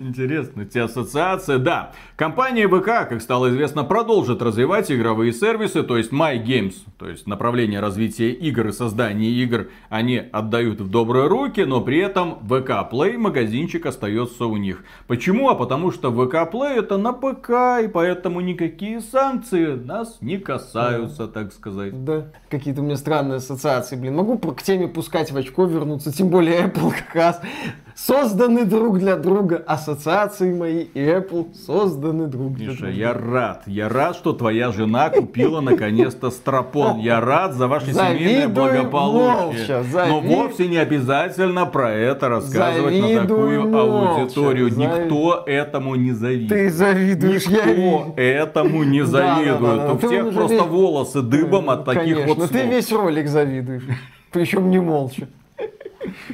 Интересно, эти ассоциации. Да, компания ВК, как стало известно, продолжит развивать игровые сервисы, то есть My Games, то есть направление развития игр и создания игр, они отдают в добрые руки, но при этом ВК Play магазинчик остается у них. Почему? А потому что ВК Play это на ПК, и поэтому никакие санкции нас не касаются, так сказать. Да, какие-то у меня странные ассоциации, блин. Могу к теме пускать в очко вернуться, тем более Apple как раз созданы друг для друга. Ассоциации мои и Apple созданы друг для друга. я рад. Я рад, что твоя жена купила наконец-то стропон. Я рад за ваше семейное благополучие. Молча, Но вовсе не обязательно про это рассказывать Завидую на такую молча, аудиторию. Зави... Никто этому не завидует. Ты завидуешь, Никто я... этому не завидует. Да, да, да, У всех просто весь... волосы дыбом от таких Конечно, вот слов. ты весь ролик завидуешь. Причем не молча.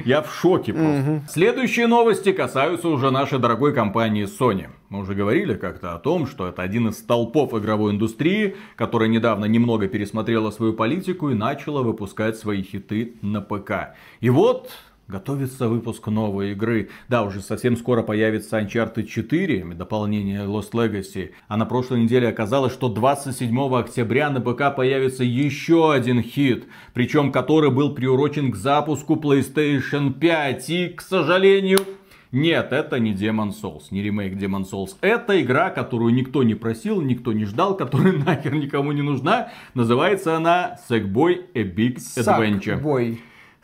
Я в шоке просто. Следующие новости касаются уже нашей дорогой компании Sony. Мы уже говорили как-то о том, что это один из столпов игровой индустрии, которая недавно немного пересмотрела свою политику и начала выпускать свои хиты на ПК. И вот Готовится выпуск новой игры. Да, уже совсем скоро появится Uncharted 4, дополнение Lost Legacy. А на прошлой неделе оказалось, что 27 октября на ПК появится еще один хит. Причем который был приурочен к запуску PlayStation 5. И, к сожалению, нет, это не Demon Souls, не ремейк Demon Souls. Это игра, которую никто не просил, никто не ждал, которая нахер никому не нужна. Называется она Sackboy A Big Adventure. Sackboy.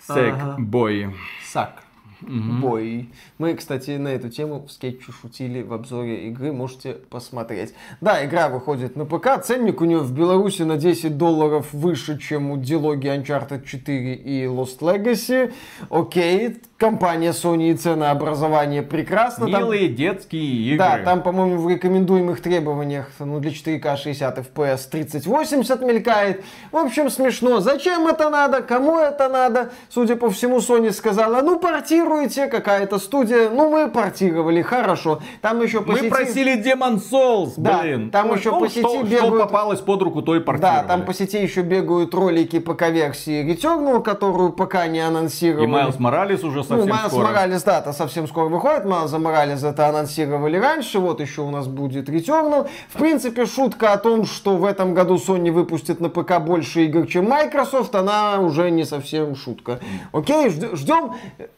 Sackboy. Сак. Бой. Мы, кстати, на эту тему в скетче шутили в обзоре игры, можете посмотреть. Да, игра выходит на ПК, ценник у нее в Беларуси на 10 долларов выше, чем у дилогии Uncharted 4 и Lost Legacy. Окей, компания Sony и ценообразование прекрасно. Милые там... детские игры. Да, там, по-моему, в рекомендуемых требованиях ну, для 4К 60 FPS 3080 мелькает. В общем, смешно. Зачем это надо? Кому это надо? Судя по всему, Sony сказала, ну, портируй портируете, какая-то студия, ну мы портировали, хорошо. Там еще по Мы сети... просили Demon Souls, да, блин. Там ну, еще ну, по сети что, бегают... Что попалось под руку, то и портировали. Да, там по сети еще бегают ролики по версии Returnal, которую пока не анонсировали. И Майлз Моралес уже совсем ну, Майлз скоро. Моралес, да, это совсем скоро выходит. Майлза Моралес это анонсировали раньше, вот еще у нас будет Returnal. В принципе, шутка о том, что в этом году Sony выпустит на ПК больше игр, чем Microsoft, она уже не совсем шутка. Окей, ждем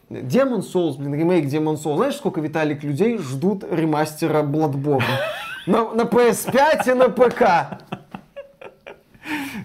Demon Souls, блин, ремейк Demon Souls. Знаешь, сколько, Виталик, людей ждут ремастера Bloodborne? На, на PS5 и на ПК.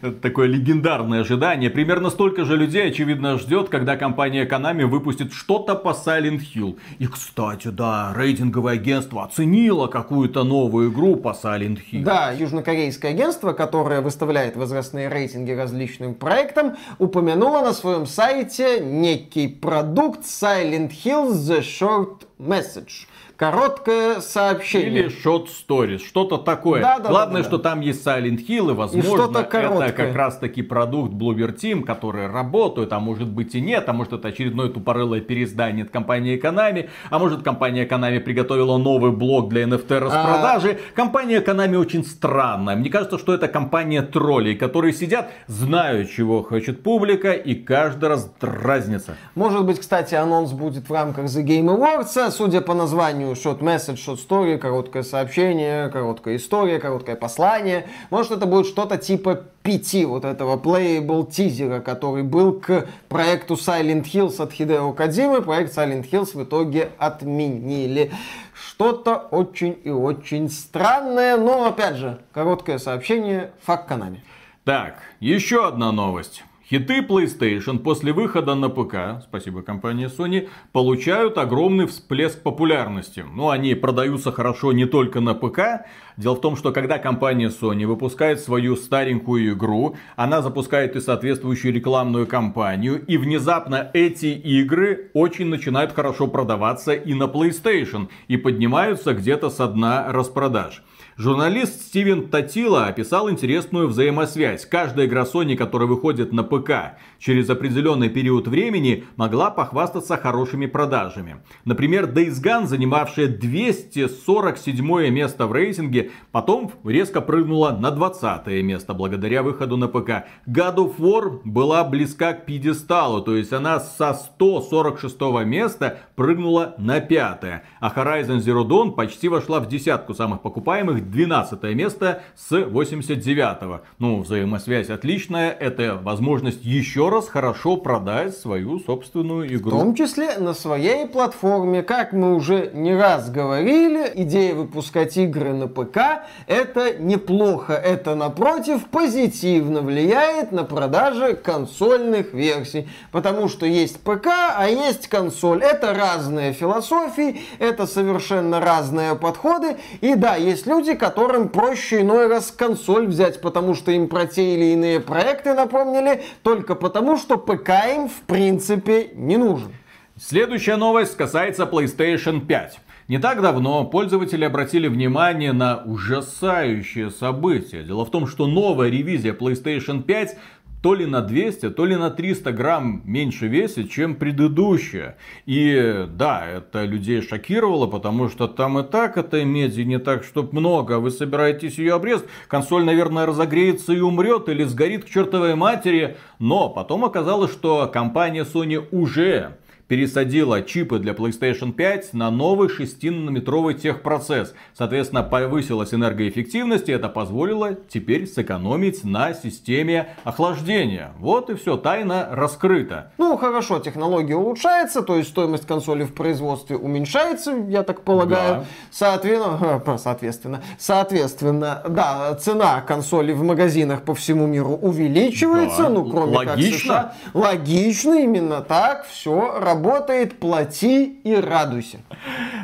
Это такое легендарное ожидание. Примерно столько же людей, очевидно, ждет, когда компания Konami выпустит что-то по Silent Hill. И, кстати, да, рейтинговое агентство оценило какую-то новую игру по Silent Hill. Да, южнокорейское агентство, которое выставляет возрастные рейтинги различным проектам, упомянуло на своем сайте некий продукт Silent Hill The Short Message короткое сообщение. Или short stories, что-то такое. Да, да, Главное, да, да, что там есть Silent Hill, и возможно, и это как раз таки продукт Bloober Team, который работает, а может быть и нет, а может это очередное тупорылое переиздание от компании Konami, а может компания Konami приготовила новый блок для NFT распродажи. А... Компания Konami очень странная. Мне кажется, что это компания троллей, которые сидят, знают, чего хочет публика, и каждый раз дразнится. Может быть, кстати, анонс будет в рамках The Game Awards, судя по названию названию short message, short story, короткое сообщение, короткая история, короткое послание. Может, это будет что-то типа пяти вот этого playable тизера, который был к проекту Silent Hills от Хидео Кадзимы. Проект Silent Hills в итоге отменили. Что-то очень и очень странное, но, опять же, короткое сообщение, факт Канами. Так, еще одна новость. Хиты PlayStation после выхода на ПК, спасибо компании Sony, получают огромный всплеск популярности. Но они продаются хорошо не только на ПК. Дело в том, что когда компания Sony выпускает свою старенькую игру, она запускает и соответствующую рекламную кампанию, и внезапно эти игры очень начинают хорошо продаваться и на PlayStation, и поднимаются где-то со дна распродаж. Журналист Стивен Татила описал интересную взаимосвязь. Каждая игра Sony, которая выходит на ПК через определенный период времени, могла похвастаться хорошими продажами. Например, Days Gone, занимавшая 247 место в рейтинге, потом резко прыгнула на 20 место благодаря выходу на ПК. God of War была близка к пьедесталу, то есть она со 146 места прыгнула на 5. А Horizon Zero Dawn почти вошла в десятку самых покупаемых 12 место с 89-го. Ну, взаимосвязь отличная. Это возможность еще раз хорошо продать свою собственную игру. В том числе на своей платформе. Как мы уже не раз говорили, идея выпускать игры на ПК это неплохо. Это, напротив, позитивно влияет на продажи консольных версий. Потому что есть ПК, а есть консоль. Это разные философии, это совершенно разные подходы. И да, есть люди, которым проще иной раз консоль взять, потому что им про те или иные проекты напомнили, только потому что ПК им в принципе не нужен. Следующая новость касается PlayStation 5. Не так давно пользователи обратили внимание на ужасающее событие. Дело в том, что новая ревизия PlayStation 5 то ли на 200, то ли на 300 грамм меньше весит, чем предыдущая. И да, это людей шокировало, потому что там и так этой меди не так, чтоб много. Вы собираетесь ее обрезать, консоль, наверное, разогреется и умрет, или сгорит к чертовой матери. Но потом оказалось, что компания Sony уже пересадила чипы для PlayStation 5 на новый 6-нанометровый техпроцесс. Соответственно, повысилась энергоэффективность, и это позволило теперь сэкономить на системе охлаждения. Вот и все, тайна раскрыта. Ну, хорошо, технология улучшается, то есть стоимость консоли в производстве уменьшается, я так полагаю. Да. Соответственно, соответственно, соответственно, да, цена консоли в магазинах по всему миру увеличивается, да. ну, кроме Логично. как США. Логично, именно так, все работает работает, плати и радуйся.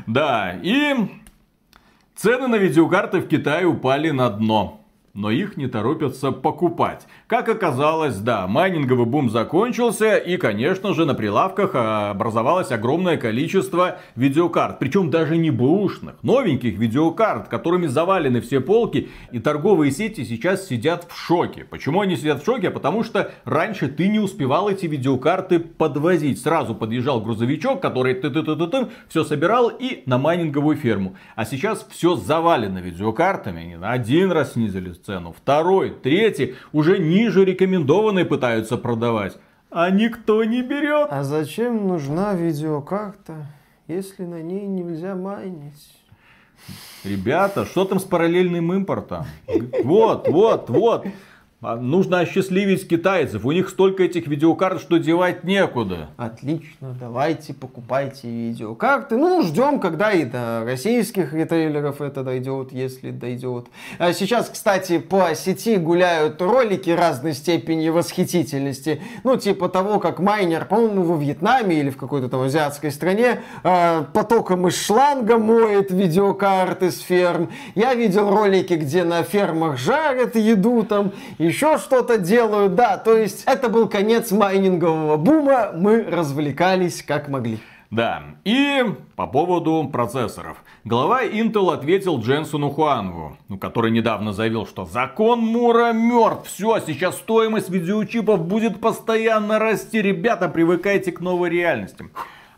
Да, и цены на видеокарты в Китае упали на дно но их не торопятся покупать. Как оказалось, да, майнинговый бум закончился, и, конечно же, на прилавках а, образовалось огромное количество видеокарт. Причем даже не бэушных, новеньких видеокарт, которыми завалены все полки, и торговые сети сейчас сидят в шоке. Почему они сидят в шоке? Потому что раньше ты не успевал эти видеокарты подвозить. Сразу подъезжал грузовичок, который ты ты ты ты, -ты все собирал и на майнинговую ферму. А сейчас все завалено видеокартами. Они на один раз снизили цену. Второй, третий уже ниже рекомендованной пытаются продавать. А никто не берет. А зачем нужна видеокарта, если на ней нельзя майнить? Ребята, что там с параллельным импортом? Вот, вот, вот. А нужно осчастливить китайцев. У них столько этих видеокарт, что девать некуда. Отлично, давайте покупайте видеокарты. Ну, ждем, когда и до российских ритейлеров это дойдет, если дойдет. А сейчас, кстати, по сети гуляют ролики разной степени восхитительности. Ну, типа того, как майнер, по-моему, во Вьетнаме или в какой-то там азиатской стране э, потоком из шланга моет видеокарты с ферм. Я видел ролики, где на фермах жарят еду там и еще что-то делают, да, то есть это был конец майнингового бума, мы развлекались как могли. Да, и по поводу процессоров. Глава Intel ответил Дженсону Хуангу, ну, который недавно заявил, что закон Мура мертв. Все, сейчас стоимость видеочипов будет постоянно расти. Ребята, привыкайте к новой реальности.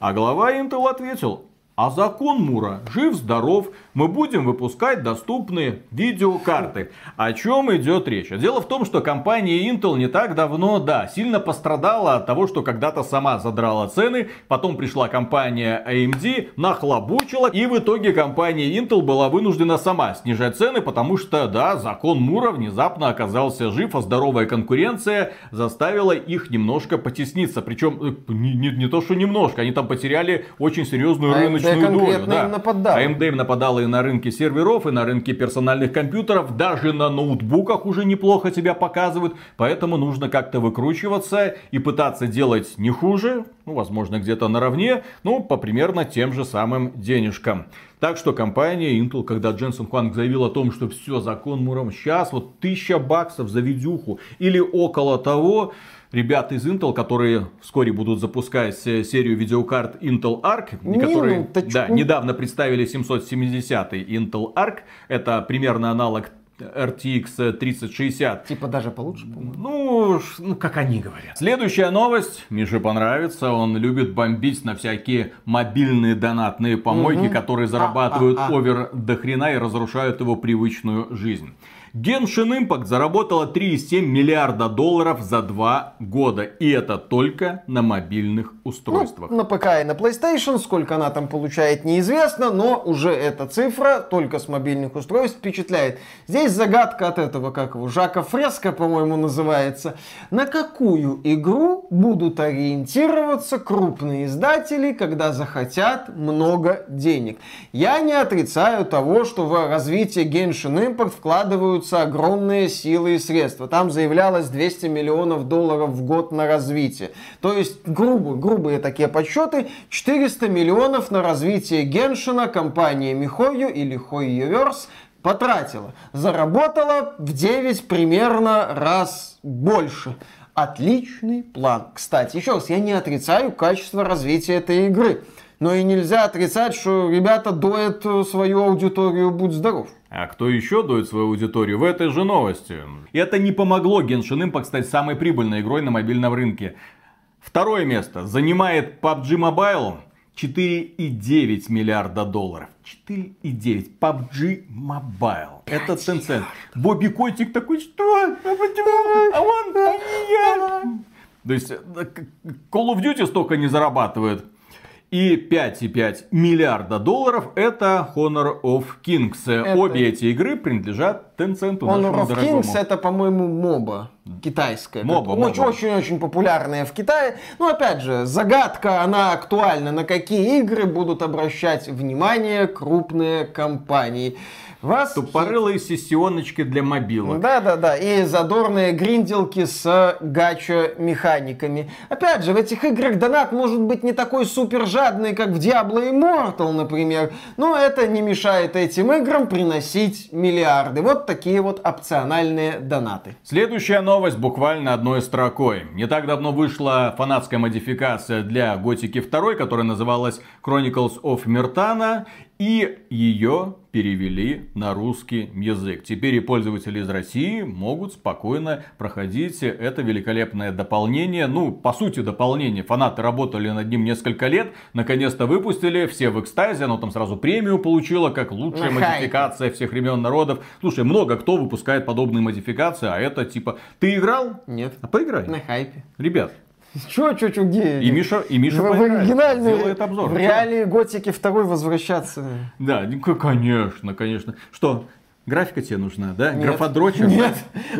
А глава Intel ответил, а закон Мура жив-здоров, мы будем выпускать доступные видеокарты. О чем идет речь? Дело в том, что компания Intel не так давно, да, сильно пострадала от того, что когда-то сама задрала цены, потом пришла компания AMD, нахлобучила, и в итоге компания Intel была вынуждена сама снижать цены, потому что, да, закон Мура внезапно оказался жив, а здоровая конкуренция заставила их немножко потесниться. Причем э, не, не, не то, что немножко, они там потеряли очень серьезную рыночную рыночную долю. Да. нападала. AMD им нападала и на рынке серверов, и на рынке персональных компьютеров, даже на ноутбуках уже неплохо себя показывают, поэтому нужно как-то выкручиваться и пытаться делать не хуже, ну, возможно, где-то наравне, ну, по примерно тем же самым денежкам. Так что компания Intel, когда Дженсен Хуанг заявил о том, что все, закон Муром, сейчас вот тысяча баксов за видюху или около того, ребята из Intel, которые вскоре будут запускать серию видеокарт Intel Arc, Не, которые ну, да, недавно представили 770 Intel Arc. Это примерно аналог RTX 3060. Типа даже получше, по-моему. Ну, ну, как они говорят. Следующая новость. Мише понравится. Он любит бомбить на всякие мобильные донатные помойки, угу. которые зарабатывают а, а, а. овер до хрена и разрушают его привычную жизнь. Genshin Impact заработала 3,7 миллиарда долларов за два года. И это только на мобильных устройствах. Ну, на ПК и на PlayStation. Сколько она там получает, неизвестно. Но уже эта цифра только с мобильных устройств впечатляет. Здесь загадка от этого, как его, Жака Фреска, по-моему, называется. На какую игру будут ориентироваться крупные издатели, когда захотят много денег? Я не отрицаю того, что в развитие Genshin Impact вкладывают требуются огромные силы и средства. Там заявлялось 200 миллионов долларов в год на развитие. То есть, грубо, грубые такие подсчеты, 400 миллионов на развитие Геншина компания Михою или Хойюверс потратила. Заработала в 9 примерно раз больше. Отличный план. Кстати, еще раз, я не отрицаю качество развития этой игры. Но и нельзя отрицать, что ребята доят э, свою аудиторию, будь здоров. А кто еще дует свою аудиторию в этой же новости? Это не помогло Genshin Impact стать самой прибыльной игрой на мобильном рынке. Второе место занимает PUBG Mobile 4,9 миллиарда долларов. 4,9. PUBG Mobile. Это Tencent. Бобби Котик такой, что? А почему? А он, а не я. То есть Call of Duty столько не зарабатывает. И 5,5 миллиарда долларов это Honor of Kings. Это... Обе эти игры принадлежат Tencent. Honor of дорогому. Kings это, по-моему, моба китайская. Моба, Очень-очень популярная в Китае. Но опять же, загадка, она актуальна. На какие игры будут обращать внимание крупные компании. Вас... Тупорылые сессионочки для мобилок. Да-да-да, и задорные гринделки с гачо-механиками. Опять же, в этих играх донат может быть не такой супер жадный, как в Diablo Immortal, например, но это не мешает этим играм приносить миллиарды. Вот такие вот опциональные донаты. Следующая новость буквально одной строкой. Не так давно вышла фанатская модификация для Готики 2, которая называлась Chronicles of Mirtana, и ее перевели на русский язык. Теперь и пользователи из России могут спокойно проходить это великолепное дополнение. Ну, по сути, дополнение. Фанаты работали над ним несколько лет. Наконец-то выпустили. Все в экстазе. Оно там сразу премию получило, как лучшая на модификация всех времен народов. Слушай, много кто выпускает подобные модификации, а это типа... Ты играл? Нет. А поиграй. На хайпе. Ребят, Чё, чё, чё, где? И Миша, и Миша в, в оригинальной, обзор. В реалии Готики второй возвращаться. Да, конечно, конечно. Что, Графика тебе нужна, да? Нет. Графодрочер? Нет,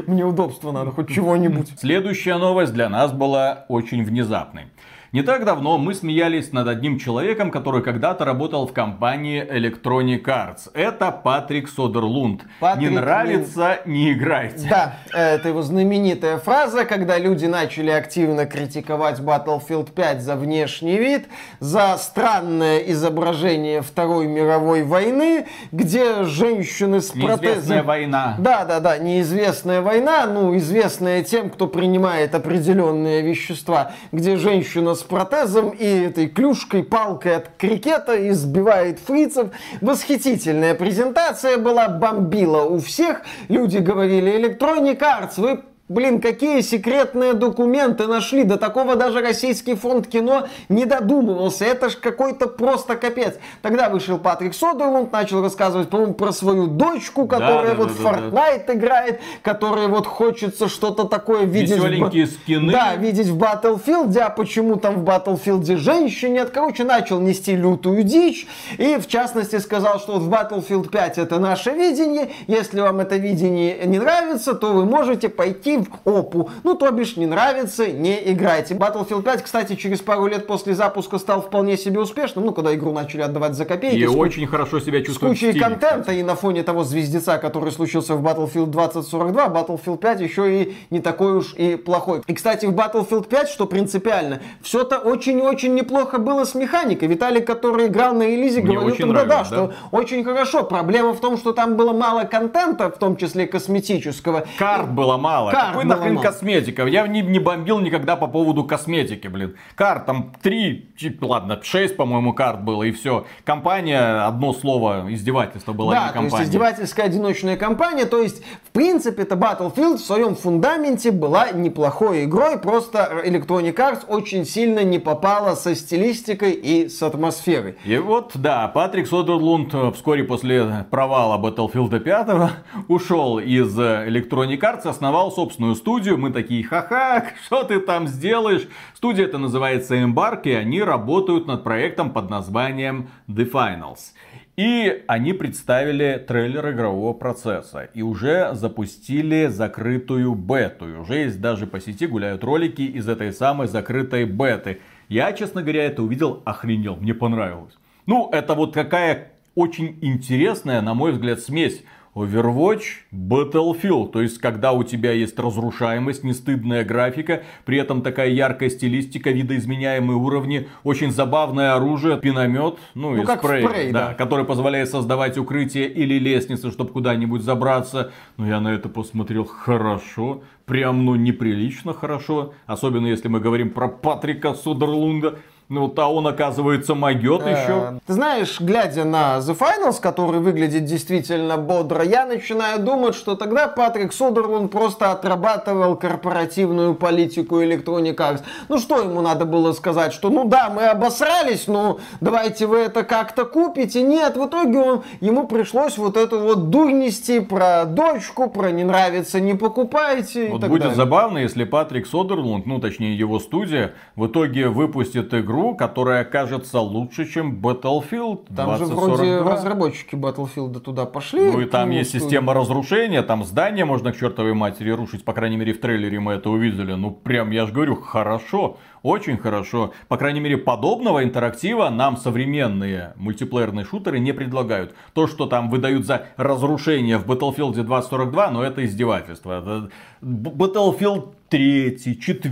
мне удобство надо, хоть чего-нибудь. Следующая новость для нас была очень внезапной. Не так давно мы смеялись над одним человеком, который когда-то работал в компании Electronic Arts. Это Патрик Содерлунд. Патрик не нравится, не играйте. Да, это его знаменитая фраза, когда люди начали активно критиковать Battlefield 5 за внешний вид, за странное изображение Второй мировой войны, где женщины с протезом... Неизвестная война. Да, да, да, неизвестная война, ну, известная тем, кто принимает определенные вещества, где женщина с с протезом и этой клюшкой, палкой от крикета избивает фрицев. Восхитительная презентация была, бомбила у всех. Люди говорили, Electronic Arts, вы Блин, какие секретные документы нашли? До такого даже Российский фонд кино не додумывался. Это ж какой-то просто капец. Тогда вышел Патрик Содерлунд, начал рассказывать, по-моему, про свою дочку, которая да, вот да, в Fortnite да. играет, которая вот хочется что-то такое видеть. Веселенькие в... скины. Да, видеть в Battlefield, а почему там в Battlefield женщин нет. Короче, начал нести лютую дичь. И, в частности, сказал, что вот в Battlefield 5 это наше видение. Если вам это видение не нравится, то вы можете пойти в опу. Ну, то бишь, не нравится, не играйте. Battlefield 5, кстати, через пару лет после запуска стал вполне себе успешным. Ну, когда игру начали отдавать за копейки. И очень хорошо себя чувствует. С кучей стиле, контента кстати. и на фоне того звездеца, который случился в Battlefield 2042, Battlefield 5 еще и не такой уж и плохой. И, кстати, в Battlefield 5, что принципиально, все-то очень-очень неплохо было с механикой. Виталий, который играл на релизе, Мне говорил тогда, да, что да? очень хорошо. Проблема в том, что там было мало контента, в том числе косметического. Карт было мало. Карт Какой нахрен косметика? Я не, не бомбил никогда по поводу косметики, блин. Карт там три, ладно, шесть, по-моему, карт было, и все. Компания, одно слово, издевательство было, да, а не компания. то есть издевательская одиночная компания, то есть, в принципе, это Battlefield в своем фундаменте была неплохой игрой, просто Electronic Arts очень сильно не попала со стилистикой и с атмосферой. И вот, да, Патрик Содерлунд э, вскоре после провала Battlefield 5 ушел из Electronic Arts, основал собственную студию, мы такие, ха-ха, что ты там сделаешь? Студия это называется Embark, и они работают над проектом под названием The Finals. И они представили трейлер игрового процесса. И уже запустили закрытую бету. И уже есть даже по сети гуляют ролики из этой самой закрытой беты. Я, честно говоря, это увидел, охренел, мне понравилось. Ну, это вот какая очень интересная, на мой взгляд, смесь Overwatch, Battlefield, то есть когда у тебя есть разрушаемость, нестыдная графика, при этом такая яркая стилистика, видоизменяемые уровни, очень забавное оружие, пиномет, ну, ну и спрей, спрей да, да. который позволяет создавать укрытие или лестницы, чтобы куда-нибудь забраться. Но я на это посмотрел хорошо, прям ну неприлично хорошо, особенно если мы говорим про Патрика Судерлунда. Ну, а он, оказывается, могет еще. Ты знаешь, глядя на The Finals, который выглядит действительно бодро, я начинаю думать, что тогда Патрик Содерланд просто отрабатывал корпоративную политику Electronic Arts. Ну, что ему надо было сказать? Что, ну да, мы обосрались, но давайте вы это как-то купите. Нет, в итоге он, ему пришлось вот эту вот дурь нести про дочку, про не нравится, не покупайте Вот и так будет далее. забавно, если Патрик Содерлунд, ну, точнее, его студия, в итоге выпустит игру, которая окажется лучше, чем Battlefield Там же вроде 2042. разработчики Battlefield туда пошли. Ну и там есть студии. система разрушения, там здания можно к чертовой матери рушить, по крайней мере в трейлере мы это увидели. Ну прям, я же говорю, хорошо, очень хорошо. По крайней мере подобного интерактива нам современные мультиплеерные шутеры не предлагают. То, что там выдают за разрушение в Battlefield 2042, ну это издевательство. Battlefield 3, 4,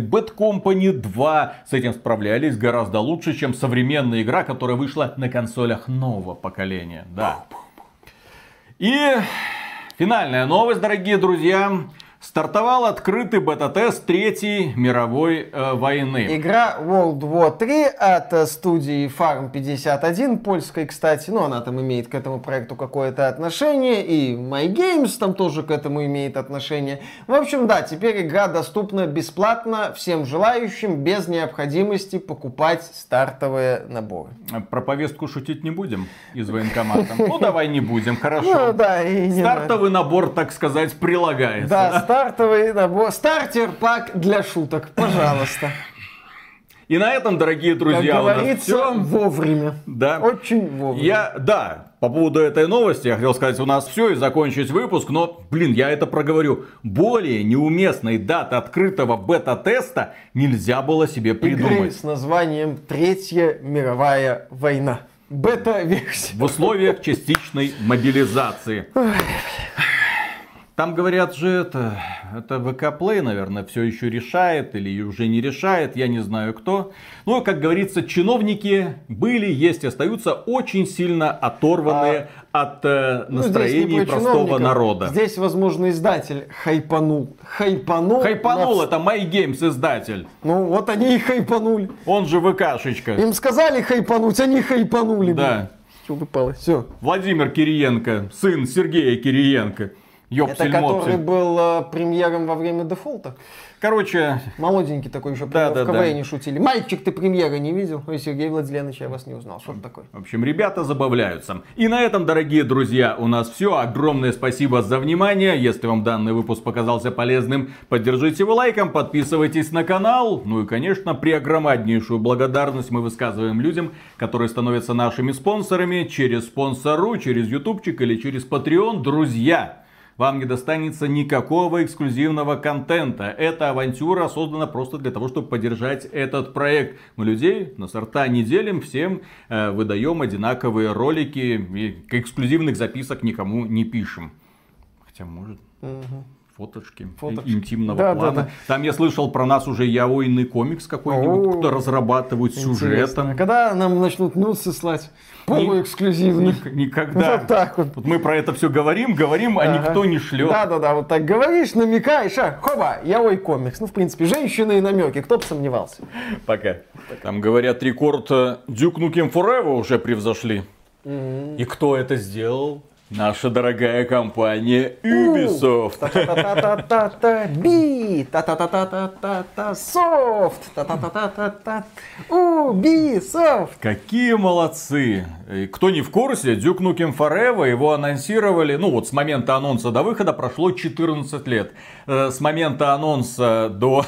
Bad Company 2 с этим справлялись гораздо лучше, чем современная игра, которая вышла на консолях нового поколения. Да. И финальная новость, дорогие друзья. Стартовал открытый бета-тест Третьей мировой э, войны. Игра World War 3 от э, студии Farm 51, польской, кстати. Ну, она там имеет к этому проекту какое-то отношение. И My Games там тоже к этому имеет отношение. В общем, да, теперь игра доступна бесплатно всем желающим, без необходимости покупать стартовые наборы. Про повестку шутить не будем из военкомата. Ну, давай не будем, Ну, хорошо. да, и не. Стартовый набор, так сказать, прилагается. Да, стартовый набор. Стартер-пак для шуток, пожалуйста. И на этом, дорогие Как друзья, у нас говорится, все. вовремя. Да. Очень вовремя. Я, да, по поводу этой новости, я хотел сказать, у нас все и закончить выпуск, но, блин, я это проговорю. Более неуместной даты открытого бета-теста нельзя было себе Игры придумать. с названием Третья мировая война. Бета-версия. В условиях частичной мобилизации. Там говорят же это, это ВК Play, наверное, все еще решает или уже не решает, я не знаю кто. Но, как говорится, чиновники были, есть и остаются очень сильно оторванные от э, Ну, настроений про простого народа. Здесь, возможно, издатель хайпанул. Хайпанул. Хайпанул, на- это My Games издатель. Ну, вот они и хайпанули. Он же ВКшечка. Им сказали хайпануть, они хайпанули. Да. Все выпало, все. Владимир Кириенко, сын Сергея Кириенко. Это который Ёпсель-мопсель. был э, премьером во время дефолта. Короче, Молоденький такой еще Да, в да, да. КВН шутили. Мальчик, ты премьера не видел? Ой, Сергей Владимирович, я вас не узнал. Что это такое? В общем, ребята забавляются. И на этом, дорогие друзья, у нас все. Огромное спасибо за внимание. Если вам данный выпуск показался полезным, поддержите его лайком, подписывайтесь на канал. Ну и, конечно, преогромаднейшую благодарность мы высказываем людям, которые становятся нашими спонсорами через спонсору, через ютубчик или через Patreon. Друзья, вам не достанется никакого эксклюзивного контента. Эта авантюра создана просто для того, чтобы поддержать этот проект. Мы людей на сорта не делим, всем э, выдаем одинаковые ролики и эксклюзивных записок никому не пишем. Хотя, может, фоточки, Фоточки. и- интимного Да, да, плана. да. Там я слышал про нас уже яойный комикс какой-нибудь, кто разрабатывают сюжетом. Когда нам начнут нюцы слать? Полуэксклюзивно. Ник- Никогда. Вот так вот. Вот мы про это все говорим, говорим, а Ага. никто не шлет. Да-да-да, вот так говоришь, намекаешь, а, хоба, я ой комикс. Ну, в принципе, женщины и намеки, кто бы сомневался. Пока. Там говорят, рекорд Duke Nukem Forever уже превзошли. И кто это сделал? Наша дорогая компания Ubisoft. Та-та-та-та-та-та, би, та-та-та-та-та-та, софт, та-та-та-та-та-та, Ubisoft. Какие молодцы! Кто не в курсе, Duke Nukem Forever его анонсировали, ну вот с момента анонса до выхода прошло 14 лет. С момента анонса до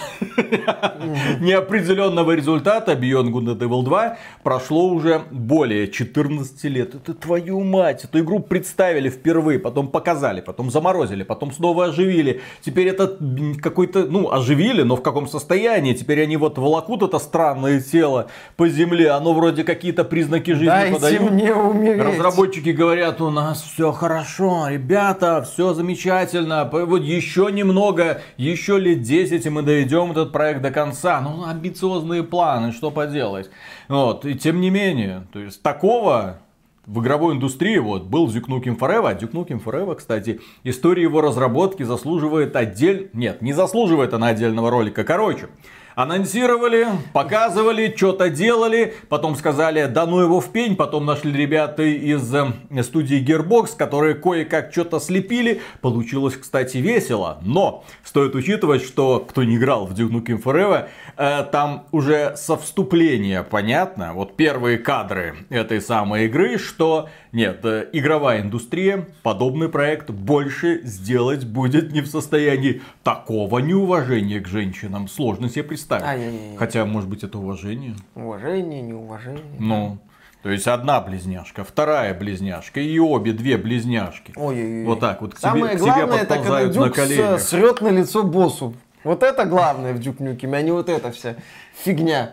неопределенного результата Beyond Good and Evil 2 прошло уже более 14 лет. Это твою мать! Эту игру представили впервые, потом показали, потом заморозили, потом снова оживили. Теперь это какой-то, ну, оживили, но в каком состоянии? Теперь они вот волокут это странное тело по земле, оно вроде какие-то признаки жизни Дайте подает. мне умереть. Разработчики говорят, у нас все хорошо, ребята, все замечательно, вот еще немного, еще лет 10 и мы доведем этот проект до конца. Ну, амбициозные планы, что поделать. Вот, и тем не менее, то есть такого в игровой индустрии вот был Duke Nukem Forever. А Duke Nukem Forever, кстати, история его разработки заслуживает отдель... Нет, не заслуживает она отдельного ролика. Короче, Анонсировали, показывали, что-то делали, потом сказали, да ну его в пень, потом нашли ребята из э, студии Gearbox, которые кое-как что-то слепили. Получилось, кстати, весело, но стоит учитывать, что кто не играл в Duke Nukem Forever, э, там уже со вступления понятно, вот первые кадры этой самой игры, что нет, э, игровая индустрия подобный проект больше сделать будет не в состоянии такого неуважения к женщинам. Сложно себе представить. Ай-яй-яй. Хотя, может быть, это уважение. Уважение, неуважение. Ну, то есть одна близняшка, вторая близняшка и обе две близняшки. Ой-ой-ой. Вот так вот к Самое тебе, к тебе главное, это когда подползают на Дюк коленях. срет на лицо боссу. Вот это главное в Дюк Нюкеме, а не вот эта вся фигня.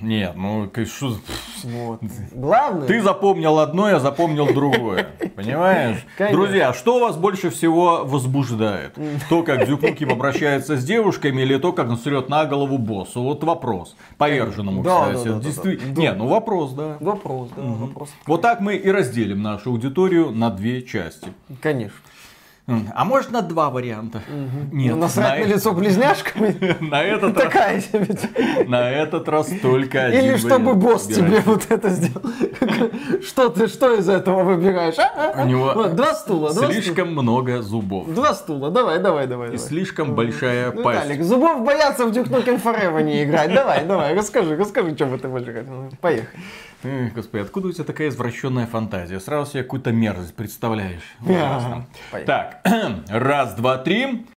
Нет, ну шо- Вот. Главное. Ты запомнил одно, я запомнил другое. Понимаешь? Конечно. Друзья, что вас больше всего возбуждает? То, как Дюк Нюкем обращается с девушками, или то, как он срет на голову боссу? Вот вопрос. Поверженному, Да, кстати. да, да, да, Действительно. да. Не, ну вопрос, да. Вопрос, да, вопрос. Вот так мы и разделим нашу аудиторию на две части. Конечно. А может на два варианта? Нет, Ну, насрать на на, лицо близняшками. на этот раз, Такая себе. на этот раз только один Или чтобы босс тебе вот это сделал. Что ты, что из этого выбираешь? А, а? У него Два стула. Слишком много зубов. Два стула, давай, давай, давай. И слишком большая Ну, пасть. Виталик, зубов боятся в Duke Nukem Forever не играть. Давай, давай, расскажи, расскажи, что бы ты больше хотел. Поехали. Эх, господи, откуда у тебя такая извращенная фантазия? Сразу себе какую-то мерзость представляешь. Ужасно. Так, раз, два, три.